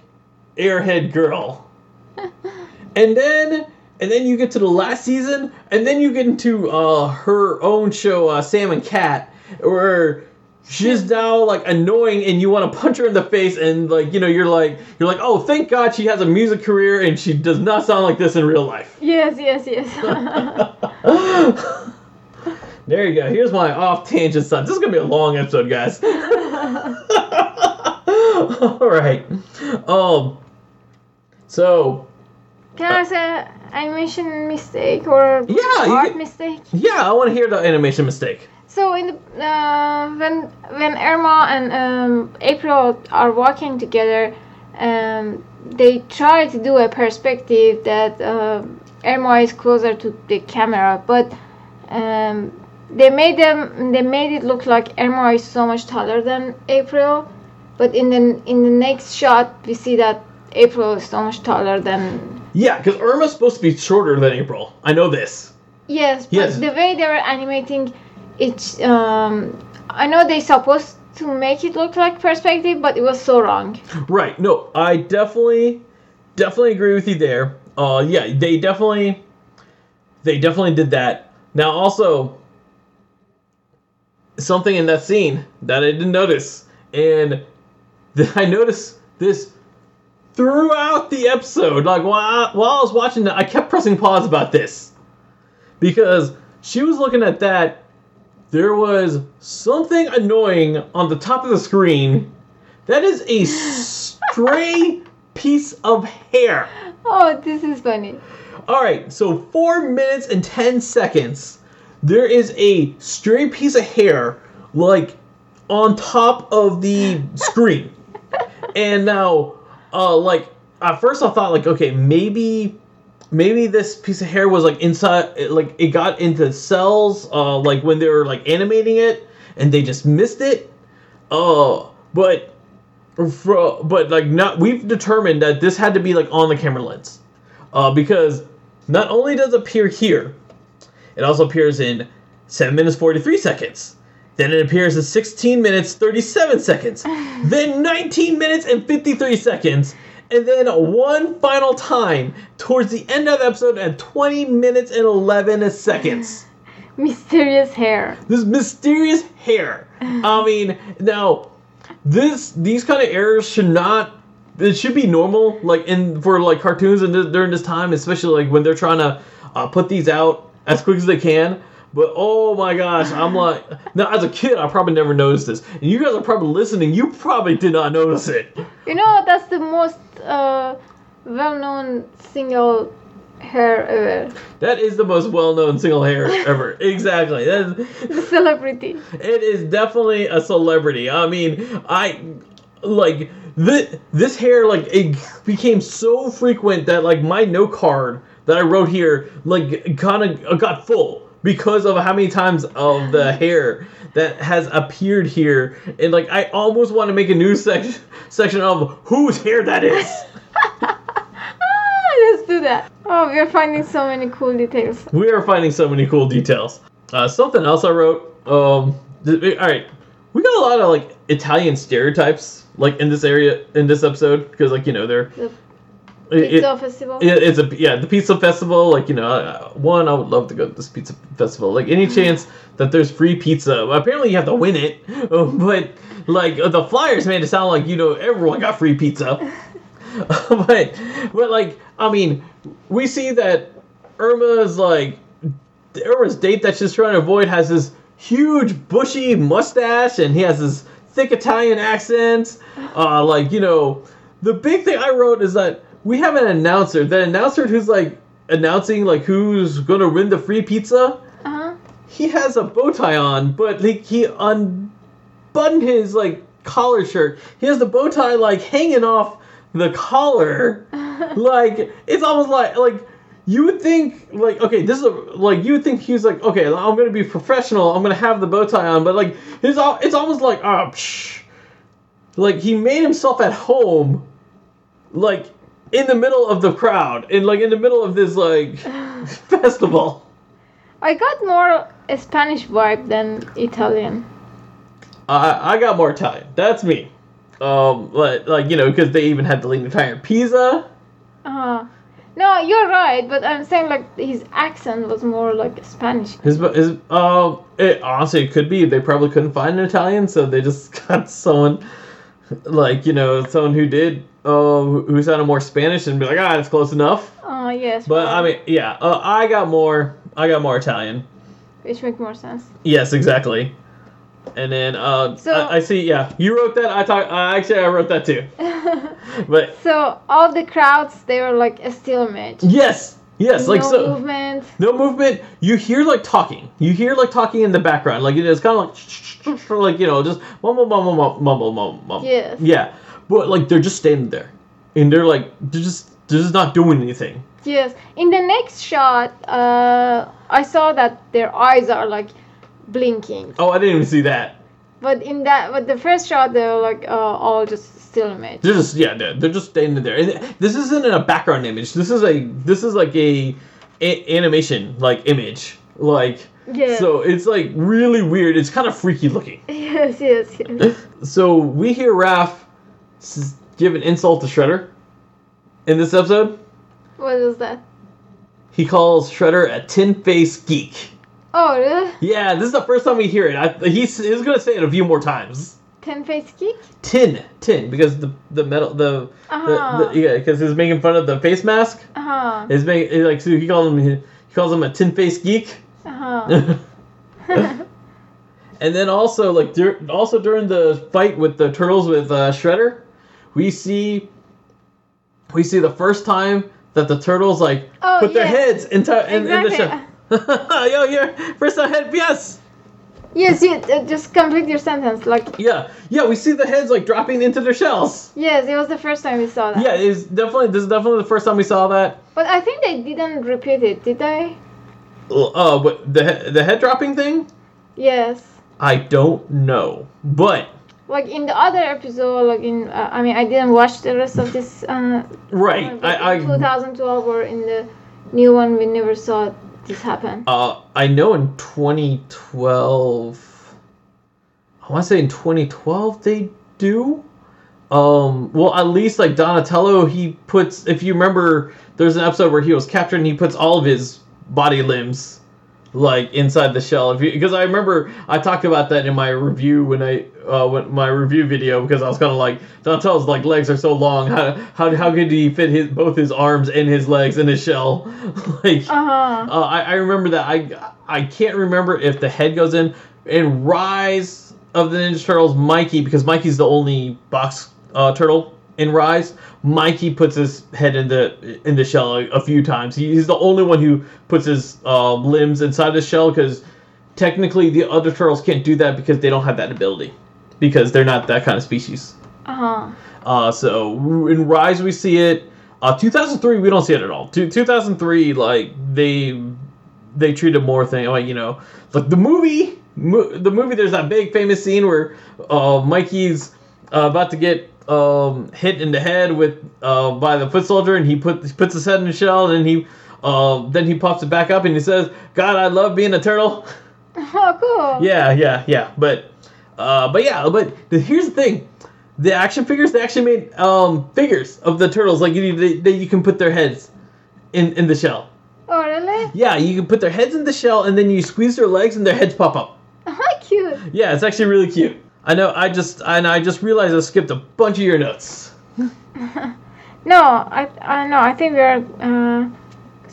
airhead girl *laughs* and then and then you get to the last season and then you get into uh her own show uh sam and cat where she's now like annoying and you want to punch her in the face and like you know you're like you're like oh thank god she has a music career and she does not sound like this in real life yes, yes, yes. *laughs* there you go. Here's my off tangent son. This is gonna be a long episode, guys. *laughs* All right. Um. So Can I say animation mistake or Yeah, art can- mistake? yeah, I want to hear the animation mistake. So in the uh, when when Irma and um, April are walking together, um, they try to do a perspective that uh, Irma is closer to the camera, but um, they made them they made it look like Irma is so much taller than April, but in the in the next shot we see that April is so much taller than Yeah, because Irma's supposed to be shorter than April. I know this. Yes, but Yes. the way they were animating it, um, I know they supposed to make it look like perspective, but it was so wrong. Right. No, I definitely, definitely agree with you there. Uh, yeah, they definitely, they definitely did that. Now, also, something in that scene that I didn't notice, and th- *laughs* I noticed this throughout the episode. Like while I, while I was watching it, I kept pressing pause about this because she was looking at that. There was something annoying on the top of the screen. That is a stray *laughs* piece of hair. Oh, this is funny. All right, so four minutes and ten seconds. There is a stray piece of hair, like on top of the screen. *laughs* And now, uh, like at first I thought like, okay, maybe, maybe this piece of hair was like inside, like it got into cells, uh, like when they were like animating it, and they just missed it. Uh, but, fro- but like not, we've determined that this had to be like on the camera lens, uh, because not only does it appear here, it also appears in seven minutes forty three seconds. Then it appears in 16 minutes 37 seconds. *sighs* then 19 minutes and 53 seconds. And then one final time towards the end of the episode at 20 minutes and 11 seconds. *sighs* Mysterious hair. This mysterious hair. *sighs* I mean, now this these kind of errors should not it should be normal like in for like cartoons and th- during this time especially like when they're trying to uh, put these out as quick as they can but oh my gosh i'm like now as a kid i probably never noticed this and you guys are probably listening you probably did not notice it You know, that's the most uh, well-known single hair ever. that is the most well-known single hair *laughs* ever exactly that is, The celebrity. It is definitely a celebrity. I mean, I like this this hair like it became so frequent that like my note card that I wrote here like kind of got full because of how many times of the *laughs* hair that has appeared here and like I almost want to make a news section section of whose hair that is. *laughs* Let's do that. Oh, we're finding so many cool details. we are finding so many cool details. Uh, something else I wrote. Um, th- all right, we got a lot of like Italian stereotypes like in this area in this episode because like you know they're The pizza it- festival. it- it's a yeah the pizza festival like you know uh, one I would love to go to this pizza festival like any chance that there's free pizza apparently you have to win it uh, *laughs* but like the flyers made it sound like you know everyone got free pizza *laughs* *laughs* but but like I mean we see that Irma's like Irma's date that she's trying to avoid has this huge bushy mustache and he has this thick Italian accent. Uh, like you know, the big thing I wrote is that we have an announcer. The announcer who's like announcing like who's gonna win the free pizza. Uh-huh. He has a bow tie on, but like he unbuttoned his like collar shirt. He has the bow tie like hanging off the collar *laughs* like it's almost like like you would think like okay this is a, like you would think he's like okay i'm gonna be professional i'm gonna have the bow tie on but like his al- it's almost like ah psh. like he made himself at home like in the middle of the crowd in like in the middle of this like *sighs* festival. I got more a Spanish vibe than Italian. i i got more italian. That's me. Um but like you know because they even had the lean italian pizza. Uh, no, you're right, but I'm saying like his accent was more like Spanish. His, his, um, it honestly it could be. They probably couldn't find an Italian, so they just *laughs* got someone, like you know, someone who did, uh, who sounded more Spanish and be like, ah, it's close enough. Oh yes. But I mean, yeah, uh, I got more, I got more Italian. which make more sense. Yes, exactly. And then, uh, So- I, I see. Yeah, you wrote that. I talk. Uh, actually, I wrote that too. *laughs* But so all the crowds they were like a still image. yes, yes, like no so. movement. No movement. You hear like talking. You hear like talking in the background. Like it's kind of like *laughs* like you know just mumble mumble mumble mumble mumble. mumble. Yes. Yeah, but like they're just standing there, and they're like they're just they're just not doing anything. Yes. In the next shot, uh, I saw that their eyes are like blinking. Oh, I didn't even see that. But in that, but the first shot, they were like uh, all just still image. They're just yeah they're, they're just standing there. And this isn't a background image. This is a this is like a, a animation like image like. Yes. So it's like really weird. It's kind of freaky looking. *laughs* Yes, yes, yes. So we hear Raph give an insult to Shredder in this episode. what is that? He calls Shredder a tin face geek. Oh, really? Yeah, this is the first time we hear it. I, he's, he's gonna say it a few more times. Ten face geek? Tin, tin, because the the metal the, Uh-huh. the, the yeah, because he's making fun of the face mask. Uh huh. Is making like so he calls him he calls him a tin face geek. Uh huh. *laughs* *laughs* and then also like dur- also during the fight with the turtles with uh, Shredder, we see we see the first time that the turtles like Oh, put their heads into in, in the Exactly. show. *laughs* Yo, here first time head yes. Yes, you uh, just complete your sentence. Like Yeah, yeah, we see the heads like dropping into their shells. yes, it was the first time we saw that. Yeah, it's definitely this is definitely the first time we saw that. But I think they didn't repeat it, did they? Uh, but the he- the head dropping thing, Yes. I don't know, but Like in the other episode, like in uh, I mean I didn't watch the rest of this. Uh, right, but I, in I 2012 or in the new one, we never saw this happen. uh I know in 2012, I want to say in 2012 they do. Um, well, at least like Donatello, he puts. If you remember, there's an episode where he was captured and he puts all of his body limbs like inside the shell. If you, because I remember I talked about that in my review when I uh when my review video because I was kind of like Donatello's like legs are so long. How how how could he fit his both his arms and his legs in his shell? *laughs* like Uh huh. uh, I, I remember that. I I can't remember if the head goes in. In Rise of the Ninja Turtles, Mikey, because Mikey's the only box uh, turtle in Rise, Mikey puts his head in the in the shell a, a few times. He, he's the only one who puts his uh, limbs inside the shell because technically the other turtles can't do that because they don't have that ability because they're not that kind of species. Uh huh. Uh, so in Rise we see it. Uh, 2003 we don't see it at all. Two, 2003 like they they treated more thing like you know like the movie mo- the movie there's that big famous scene where uh, Mikey's uh, about to get um, hit in the head with uh, by the foot soldier and he put he puts his head in the shell and he uh, then he pops it back up and he says God I love being a turtle. *laughs* *laughs* Oh, cool. Yeah, yeah, yeah. But, uh, but yeah, but the, here's the thing: the action figures they actually made um figures of the turtles, like you they, they, you can put their heads in in the shell. Oh, really? Yeah, you can put their heads in the shell, and then you squeeze their legs, and their heads pop up. *laughs* How cute. Yeah, it's actually really cute. I know. I just and I just realized I skipped a bunch of your notes. *laughs* No, I I know. I think we are. Uh,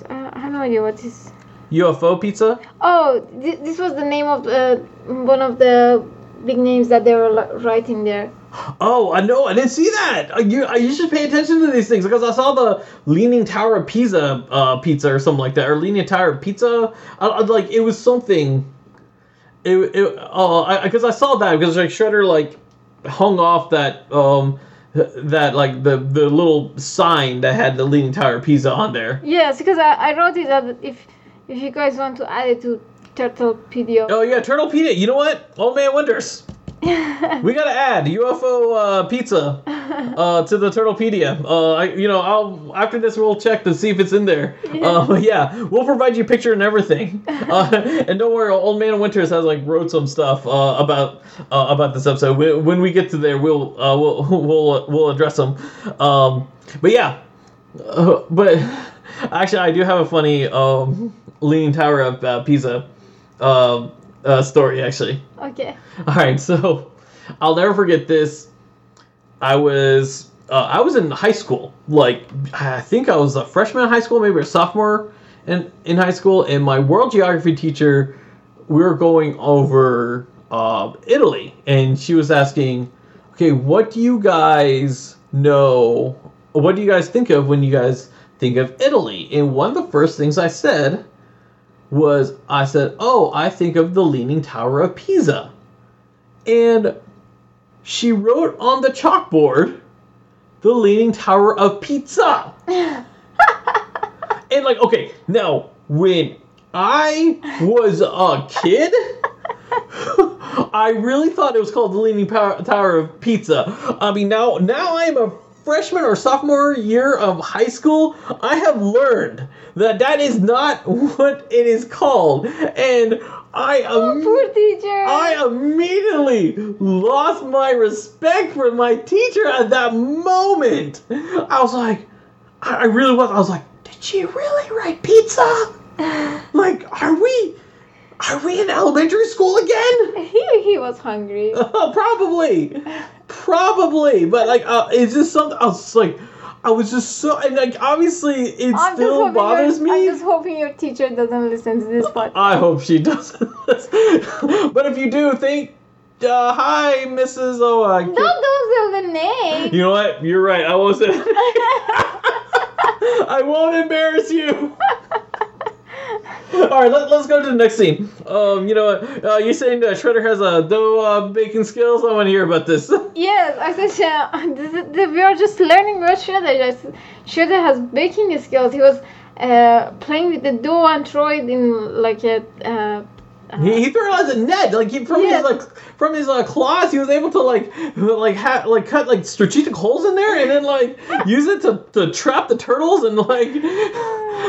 uh, I have no idea what this. UFO pizza. Oh, th- this was the name of uh, one of the big names that they were li- writing there. Oh, I know. I didn't see that. Uh, You, uh, you should pay attention to these things because I saw the Leaning Tower of Pisa uh, pizza or something like that, or Leaning Tower of Pizza. I, I, like it was something. It, it uh, because I, saw that because like Shredder like hung off that um that like the the little sign that had the Leaning Tower of Pisa on there. Yes, because I, I wrote it that if if you guys want to add it to Turtlepedia. Oh yeah, Turtlepedia. You know what? Old Man Winters. *laughs* We gotta add UFO uh, pizza uh, to the Turtlepedia. Uh, I, you know, I'll after this we'll check to see if it's in there. Uh, yeah, we'll provide you a picture and everything. *laughs* Uh, and don't worry, Old Man Winters has like wrote some stuff uh, about uh, about this episode. When, when we get to there, we'll uh, we'll *laughs* we'll we'll address them. Um, but yeah, uh, but actually, I do have a funny um, Leaning Tower of uh, Pisa uh, uh, story actually. Okay. All right, so I'll never forget this. I was uh, I was in high school, like I think I was a freshman in high school, maybe a sophomore in in high school, and my world geography teacher, we were going over uh, Italy, and she was asking, okay, what do you guys know? What do you guys think of when you guys think of Italy? And one of the first things I said was I said, "Oh, I think of the Leaning Tower of Pisa." And she wrote on the chalkboard, "The Leaning Tower of Pizza." *laughs* and like, okay, now when I was a kid, *laughs* I really thought it was called the Leaning Power, Tower of Pizza. I mean, now now I am a freshman or sophomore year of high school. I have learned that that is not *laughs* what it is called, and I Oh, am. poor teacher. I immediately lost my respect for my teacher at that moment. I was like, I I really was. I was like, did she really write pizza? *laughs* Like, are we, are we in elementary school again? *laughs* he he was hungry. probably, probably. But like, uh, it's just something. I was like, I was just so, and like, obviously, it I'm still bothers me. I'm just hoping your teacher doesn't listen to this podcast. I hope she doesn't. *laughs* but if you do, think, uh, hi, Mrs. Oh, I Don't don't the name. You know what? You're right. I wasn't. *laughs* I won't embarrass you. *laughs* *laughs* All right, let, let's go to the next scene. Um, you know, uh, you're saying that Shredder has a dough uh, baking skills. I want to hear about this. *laughs* Yes, I said uh, this is- this- we are just learning about Shredder. Shredder has baking skills. He was uh, playing with the dough and throw it in like a. Uh, he, he threw it as a net, like he, from Yes. his like from his uh, claws, he was able to like like ha- like cut like strategic holes in there, and then like *laughs* use it to, to trap the turtles and like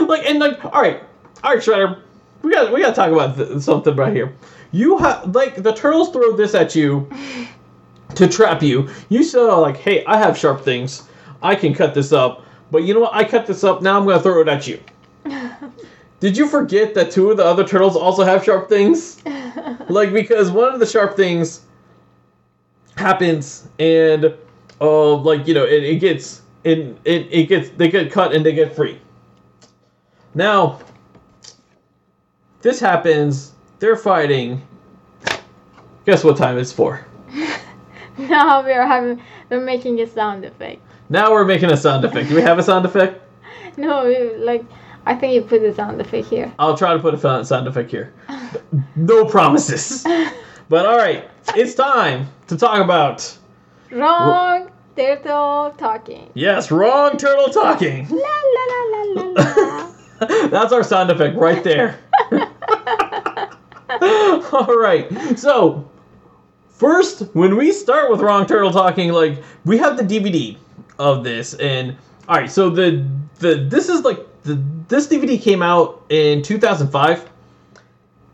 like and like all right, all right, Shredder, we got we got to talk about th- something right here. You have like the turtles throw this at you to trap you. You said like, hey, I have sharp things, I can cut this up, but you know what? I cut this up. Now I'm gonna throw it at you. *laughs* Did you forget that two of the other turtles also have sharp things? *laughs* like because one of the sharp things happens and uh like you know it, it gets it, it it gets they get cut and they get free. Now this happens, they're fighting. Guess what time it's for? *laughs* now we are having we're making a sound effect. Now we're making a sound effect. Do we have a sound effect? *laughs* No, like I think you put the sound effect here. I'll try to put a sound effect here. *laughs* No promises. But all right, it's time to talk about Wrong turtle talking. yes, wrong turtle talking. La la la la la la. That's our sound effect right there. *laughs* All right. So, first, when we start with Wrong Turtle talking, like we have the DVD of this, and all right. So the the this is like the this DVD came out in 2005,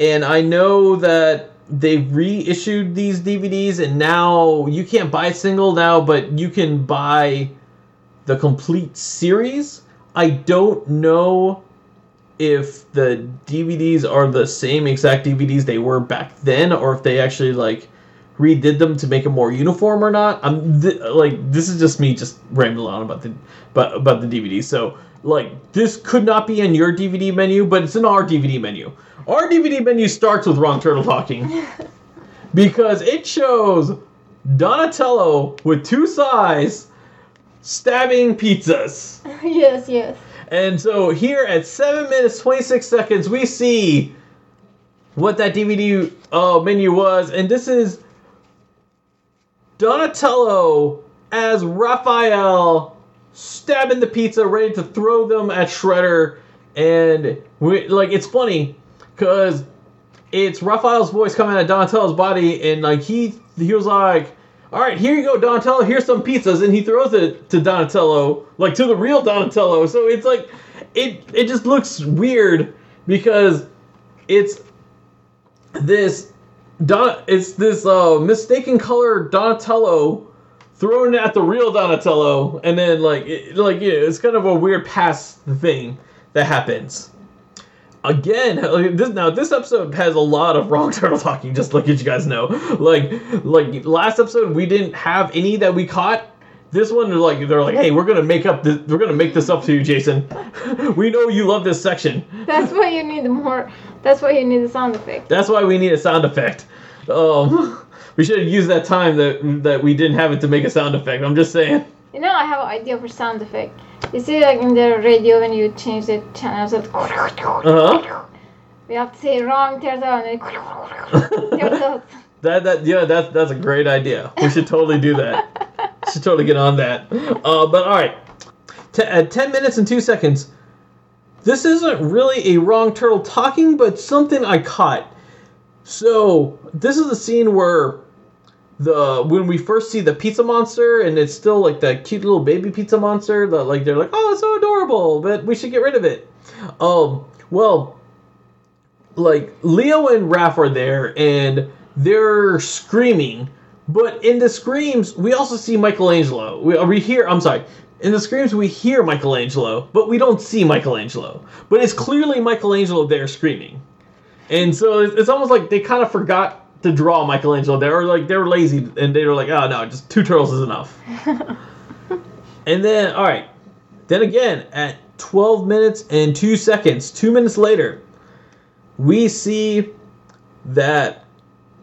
and I know that they've reissued these DVDs, and now you can't buy single now, but you can buy the complete series. I don't know if the DVDs are the same exact DVDs they were back then, or if they actually like redid them to make it more uniform or not. I'm th- like this is just me just rambling on about the but about the DVD. So like this could not be in your DVD menu, but it's in our DVD menu. Our DVD menu starts with Wrong Turtle talking *laughs* because it shows Donatello with two sais stabbing pizzas. *laughs* yes, yes. And so here at 7 minutes 26 seconds, we see what that DVD uh, menu was. And this is Donatello as Raphael stabbing the pizza, ready to throw them at Shredder. And we, like, it's funny because it's Raphael's voice coming out of Donatello's body, and like he he was like, "All right, here you go, Donatello. Here's some pizzas," and he throws it to Donatello, like to the real Donatello. So it's like, it it just looks weird because it's this Don it's this uh mistaken color Donatello thrown at the real Donatello, and then like it, like it's kind of a weird pass thing that happens again *laughs* like, this now this episode has a lot of wrong *laughs* turtle talking just like you guys know. Like like last episode we didn't have any that we caught. This one they're like they're like hey we're gonna make up this we're gonna make this up to you jason. *laughs* We know you love this section. That's why you need more. That's why you need a sound effect. that's why we need a sound effect. Um we should have used that time that that we didn't have it to make a sound effect i'm just saying You know, I have an idea for sound effect. You see, like in the radio, when you change the channels, it- uh-huh we have to say wrong turtle and then. *laughs* That that yeah, that's that's a great idea. We should totally do that. *laughs* should totally get on that. Uh, but all right, T- at ten minutes and two seconds, this isn't really a wrong turtle talking, but something I caught. So this is the scene where the when we first see the pizza monster, and it's still like that cute little baby pizza monster. That like they're like, oh, it's so adorable, but we should get rid of it. Um, well, like Leo and Raph are there and they're screaming, but in the screams we also see Michelangelo. We, we hear, I'm sorry, in the screams we hear Michelangelo, but we don't see Michelangelo. But it's clearly Michelangelo there screaming, and so it's, it's almost like they kind of forgot to draw Michelangelo there, or like they were lazy and they were like, oh no, just two turtles is enough. *laughs* and then all right, then again at 12 minutes and two seconds, two minutes later we see that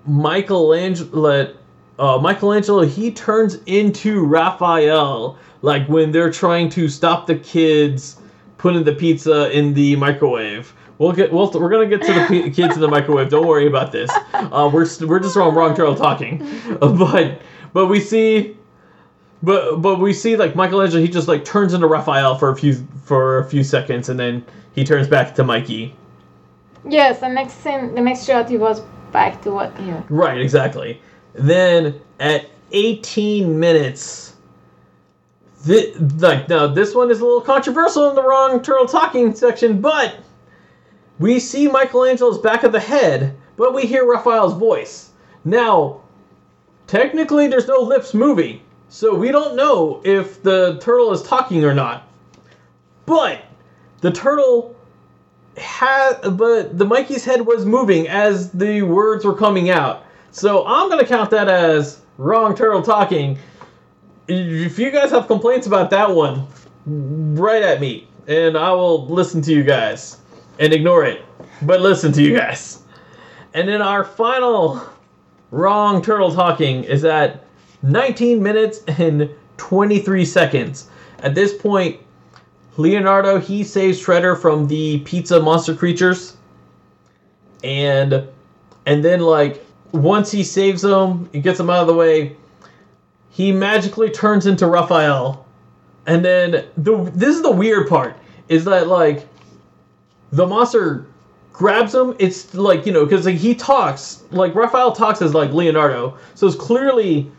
Michelangelo, uh, Michelangelo, he turns into Raphael, like when they're trying to stop the kids putting the pizza in the microwave. We'll get. We'll, we're gonna get to the p- kids in the microwave. Don't worry about this. Uh, we're st- we're just wrong. Wrong turtle talking, Uh, *laughs* but but we see, but but we see like Michelangelo. He just like turns into Raphael for a few for a few seconds, and then he turns back to Mikey. Yes, the next scene, the next shot, he was back to what he. Right, exactly. Then at 18 minutes, thi- like now this one is a little controversial in the wrong turtle talking section, but we see Michelangelo's back of the head, but we hear Raphael's voice. Now, technically, there's no lips moving, so we don't know if the turtle is talking or not. But the turtle had, but the Mikey's head was moving as the words were coming out. So I'm gonna count that as wrong turtle talking. If you guys have complaints about that one, write at me, and I will listen to you guys and ignore it, but listen to you guys. And then our final wrong turtle talking is at 19 minutes and 23 seconds. At this point, Leonardo he saves Shredder from the pizza monster creatures, and and then like once he saves him and gets him out of the way, he magically turns into Raphael. And then the this is the weird part is that like the monster grabs him. It's like you know because like, he talks like Raphael talks as like Leonardo, so it's clearly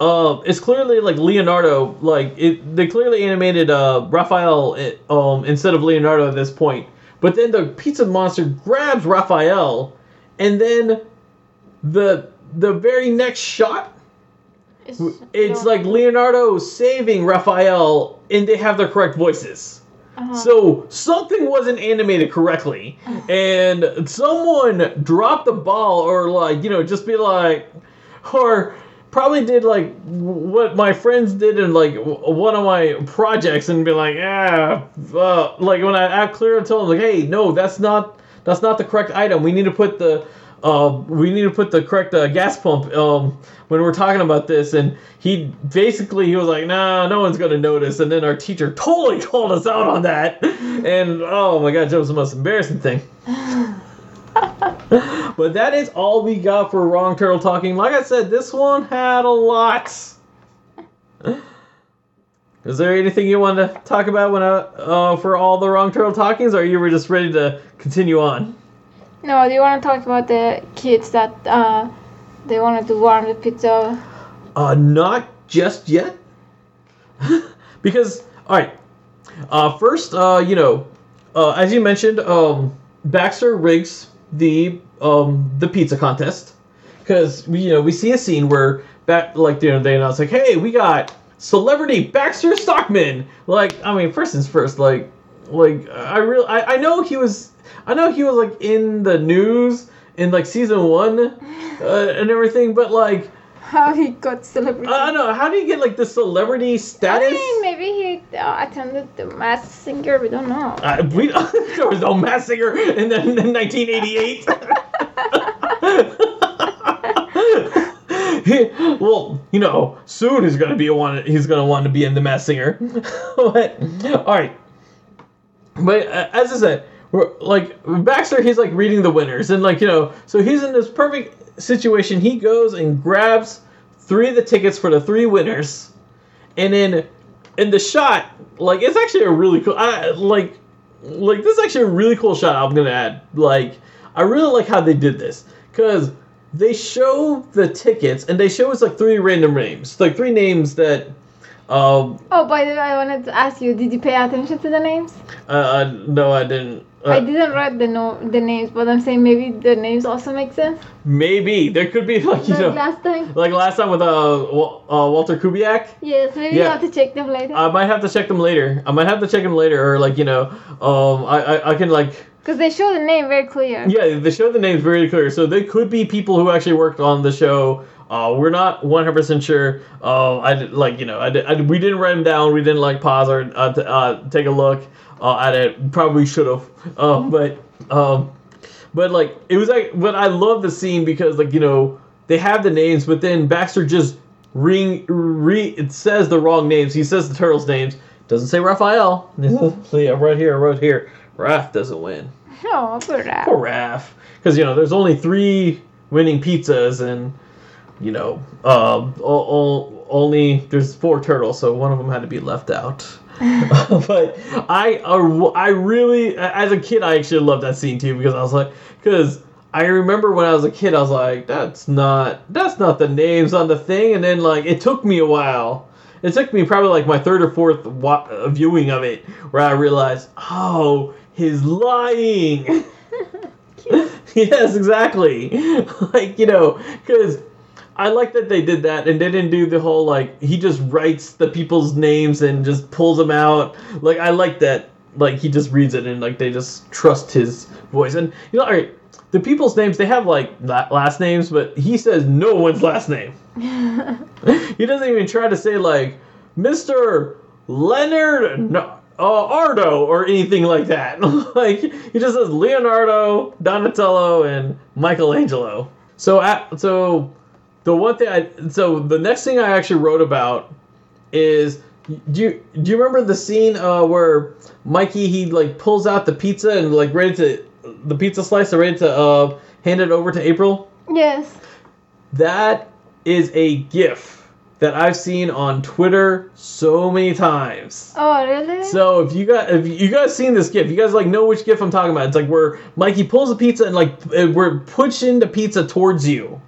uh, it's clearly like Leonardo. Like it, they clearly animated uh, Raphael um, instead of Leonardo at this point. But then the pizza monster grabs Raphael, and then the the very next shot, It's, it's like Leonardo saving Raphael, and they have their correct voices. Uh So something wasn't animated correctly, *sighs* and someone dropped the ball, or like you know, just be like, or probably did like what my friends did in like one of my projects, and be like, yeah, uh, like when I, I clear and tell them like, hey, no, that's not that's not the correct item. We need to put the uh, we need to put the correct uh, gas pump um, when we're talking about this. And he basically he was like, nah, no one's gonna notice. And then our teacher totally *laughs* called us out on that. And oh my god, that was the most embarrassing thing. *laughs* but that is all we got for wrong turtle talking. Like I said, this one had a lot. *laughs* Is there anything you want to talk about when I, uh, for all the wrong turtle talkings, or you were just ready to continue on? No, do you want to talk about the kids that uh, they wanted to warm the pizza? Uh, not just yet. *laughs* because, alright. Uh, first, uh, you know, uh, as you mentioned, um, Baxter rigs the um, the pizza contest. Because, you know, we see a scene where, back, like, you know, they announce, like, hey, we got celebrity Baxter Stockman. Like, I mean, first things first, like, like, I really, I, I know he was, I know he was, like, in the news in, like, season one uh, and everything, but, like, How he got celebrity? I don't know. How do you get like the celebrity status? I mean, maybe he uh, attended the Masked Singer. We don't know. Uh, we *laughs* there was no masked singer in, the, in 1988. *laughs* He- well, you know, soon he's gonna be a one. He's gonna want to be in the Masked Singer. *laughs* but, all right. But uh, as I said, like Baxter, he's like reading the winners, and like you know, so he's in this perfect situation. He goes and grabs three of the tickets for the three winners, and then in the shot, like it's actually a really cool. I like, like this is actually a really cool shot. I'm gonna add. Like, I really like how they did this because they show the tickets and they show us like three random names, like three names that. Um, Oh, by the way, I wanted to ask you: Did you pay attention to the names? uh, uh, no, I didn't. Uh, I didn't write the no the names, but I'm saying maybe the names also make sense. Maybe there could be *laughs* like you Like know, last time. like last time with uh, uh Walter Kubiak. Yes, maybe you have to check them later. I might have to check them later. I might have to check them later, or like you know, um, I I, I can like Because they show the name very clear. yeah, they show the names very clear, so they could be people who actually worked on the show. Uh, we're not 100% sure. Uh, I did- like you know, I, did, I we didn't write them down. We didn't like pause or uh, t- uh, take a look uh, at it. Probably should have. Um, *laughs* but um, but like it was like, but I love the scene because like you know they have the names, but then Baxter just ring re it says the wrong names. He says the turtles' names. Doesn't say Raphael. so yeah, *laughs* right here, right here. Raph doesn't win. Oh, poor Raph. Poor Raph. Because, you know, there's only three winning pizzas and, you know, um, o- only, there's four turtles, so one of them had to be left out. *laughs* *laughs* but I, uh, I really, as a kid, I actually loved that scene too because I was like, because I remember when I was a kid, I was like, that's not, that's not the names on the thing, and then like it took me a while. It took me probably like my third or fourth wa- uh, viewing of it where I realized, oh, he's lying. *laughs* yes, exactly. like you know, because I like that they did that and they didn't do the whole like he just writes the people's names and just pulls them out. Like I like that. Like he just reads it and like they just trust his voice. And you know, all right, the people's names they have like last names, but he says no one's last name. *laughs* he doesn't even try to say like Mr. Leonard no, uh, Ardo or anything like that. *laughs* like he just says Leonardo, Donatello, and Michelangelo. So at, so the one thing I so the next thing I actually wrote about is do you do you remember the scene uh, where Mikey he like pulls out the pizza and like ready to the pizza slice and ready to uh, hand it over to April? Yes. That is a GIF that I've seen on Twitter so many times. Oh, really? So if you got if you guys seen this GIF, you guys like know which GIF I'm talking about. It's like where Mikey pulls the pizza and like we're pushing the pizza towards you.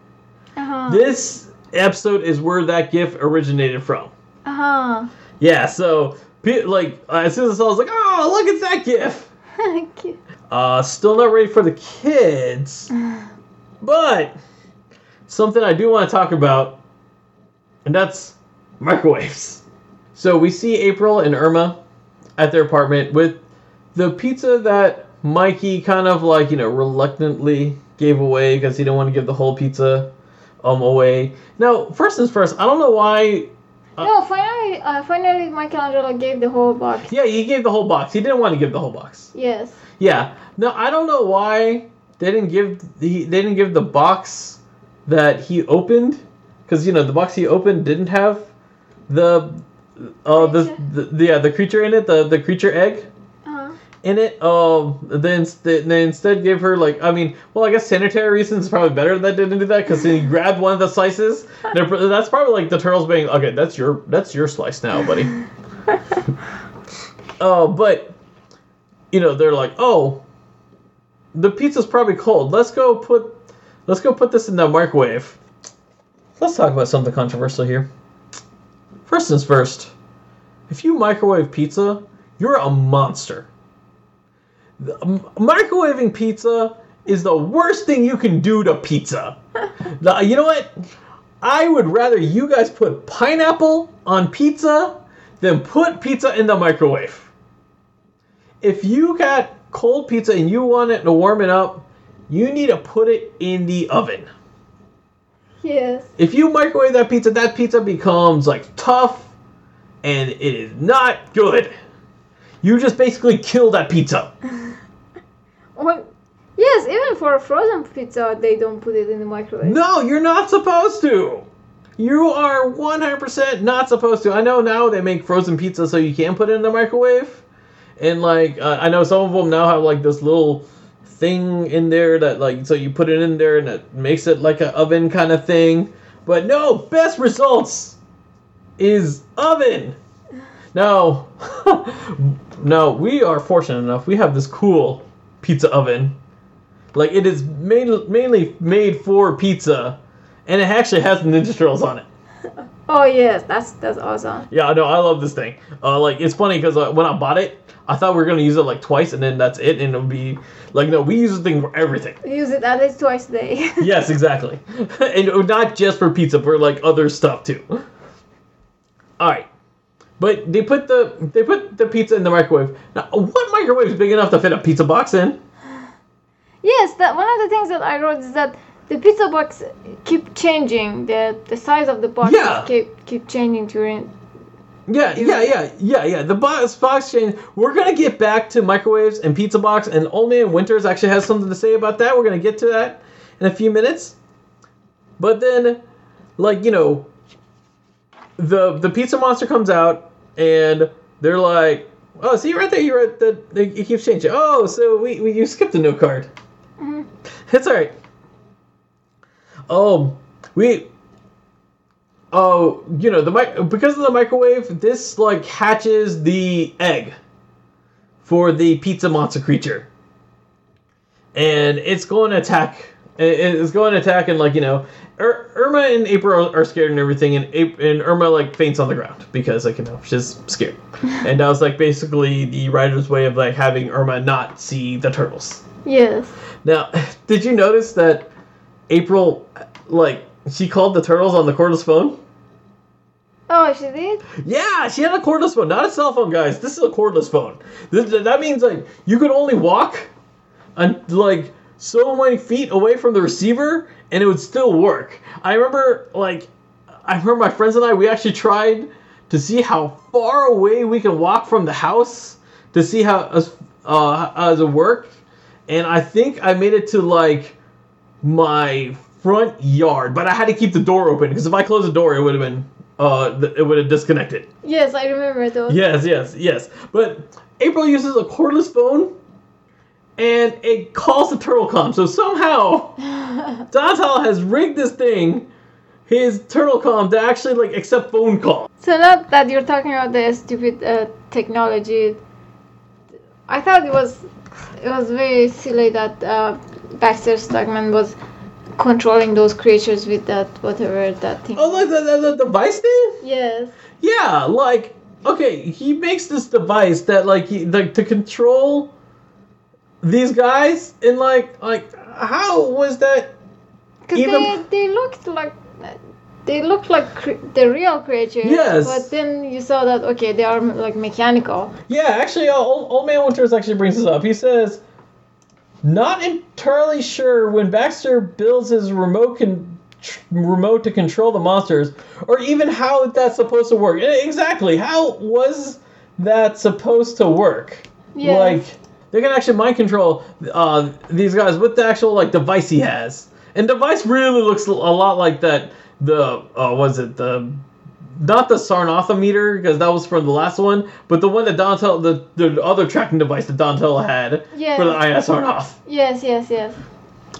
Uh-huh. This episode is where that GIF originated from. Uh-huh. Yeah, so like as soon as I saw, it, I was like, oh, look at that GIF. *laughs* Cute. Uh, still not ready for the kids, *sighs* but something I do want to talk about, and that's microwaves. So we see April and Irma at their apartment with the pizza that Mikey kind of like you know reluctantly gave away because he didn't want to give the whole pizza um away. Now, first things first, I don't know why. Uh, no, finally, uh, finally, Michelangelo gave the whole box. Yeah, he gave the whole box. He didn't want to give the whole box. Yes. Yeah. No, I don't know why they didn't give the they didn't give the box that he opened because you know the box he opened didn't have the uh the, the yeah the creature in it the the creature egg. In it um then they instead gave her like I mean well I guess sanitary reasons is probably better that they didn't do that because he grabbed one of the slices *laughs* that's probably like the turtles being okay that's your that's your slice now buddy Oh, *laughs* but you know they're like, oh, the pizza's probably cold. Let's go put, let's go put this in the microwave. Let's talk about something controversial here. First things first, if you microwave pizza, you're a monster. Microwaving pizza is the worst thing you can do to pizza. *laughs* The- you know what? I would rather you guys put pineapple on pizza than put pizza in the microwave if you got cold pizza and you want it to warm it up, you need to put it in the oven. Yes. If you microwave that pizza, that pizza becomes like tough and it is not good. You just basically kill that pizza. *laughs* Well, yes, even for a frozen pizza, they don't put it in the microwave. No, you're not supposed to. You are 100% not supposed to. I know now they make frozen pizza so you can put it in the microwave. And like uh, I know some of them now have like this little thing in there that like so you put it in there and it makes it like an oven kind of thing. But no, best results is oven. No. *laughs* *laughs* no, we are fortunate enough. We have this cool pizza oven. Like it is main, mainly made for pizza and it actually has Ninja Turtles on it. *laughs* Oh yes, that's that's awesome. Yeah, no, I love this thing. Uh, like it's funny because uh, when I bought it, I thought we were gonna use it like twice and then that's it, and it'll be like no, we use this thing for everything. Use it at least twice a day. *laughs* yes, exactly, *laughs* and not just for pizza, for like other stuff too. All right, but they put the they put the pizza in the microwave. Now, what microwave is big enough to fit a pizza box in? yes, that one of the things that I wrote is that the pizza box keep changing. The the size of the box Yeah. keep keep changing during. Yeah, yeah, yeah, yeah, yeah. The box box change. We're gonna get back to microwaves and pizza box, and Old Man Winters actually has something to say about that. We're gonna get to that in a few minutes. But then, like you know, the the pizza monster comes out, and they're like, oh, see right there, you're at the, it keeps changing. Oh, so we, we you skipped a note card. Mhm. It's alright. Oh, we. Oh, you know the mic because of the microwave. This like hatches the egg for the pizza monster creature, and it's going to attack. It's going to attack and like you know, Ir- Irma and April are scared and everything, and Ap- and Irma like faints on the ground because like you know she's scared, *laughs* and that was like basically the writer's way of like having Irma not see the turtles. Yes. Now, *laughs* did you notice that April, like, she called the turtles on the cordless phone? Oh, she did. Yeah, she had a cordless phone, not a cell phone, guys. This is a cordless phone. This, that means like you could only walk, and like so many feet away from the receiver, and it would still work. I remember, like, I remember my friends and I. We actually tried to see how far away we can walk from the house to see how as uh, does it work, and I think I made it to like my front yard, but I had to keep the door open because if I closed the door, it would have been uh, th- it would have disconnected. Yes, I remember those. Yes, yes, yes. But April uses a cordless phone, and it calls the turtle com. So somehow *laughs* Donatello has rigged this thing, his turtle com, to actually like accept phone calls. So not that you're talking about the stupid uh, technology. I thought it was it was very silly that uh, Baxter Stockman was controlling those creatures with that whatever that thing. Oh, like the, the, the device thing? Yes. Yeah, like okay, he makes this device that like he like to control these guys, and like like how was that? Because Even- they, they looked like they looked like cre- the real creatures. Yes. But then you saw that okay, they are like mechanical. Yeah, actually, uh, old, old man Winters actually brings this up. He says, not entirely sure when Baxter builds his remote con- tr- remote to control the monsters, or even how that's supposed to work. Exactly, how was that supposed to work? Yes. Like they can actually mind control uh, these guys with the actual like device he has, and device really looks a lot like that. The uh, was it the not the Sarnatha meter because that was from the last one, but the one that Donatello, the, the other tracking device that Donatello had Yeah. for the IS Sarnath. Yes, yes, yes.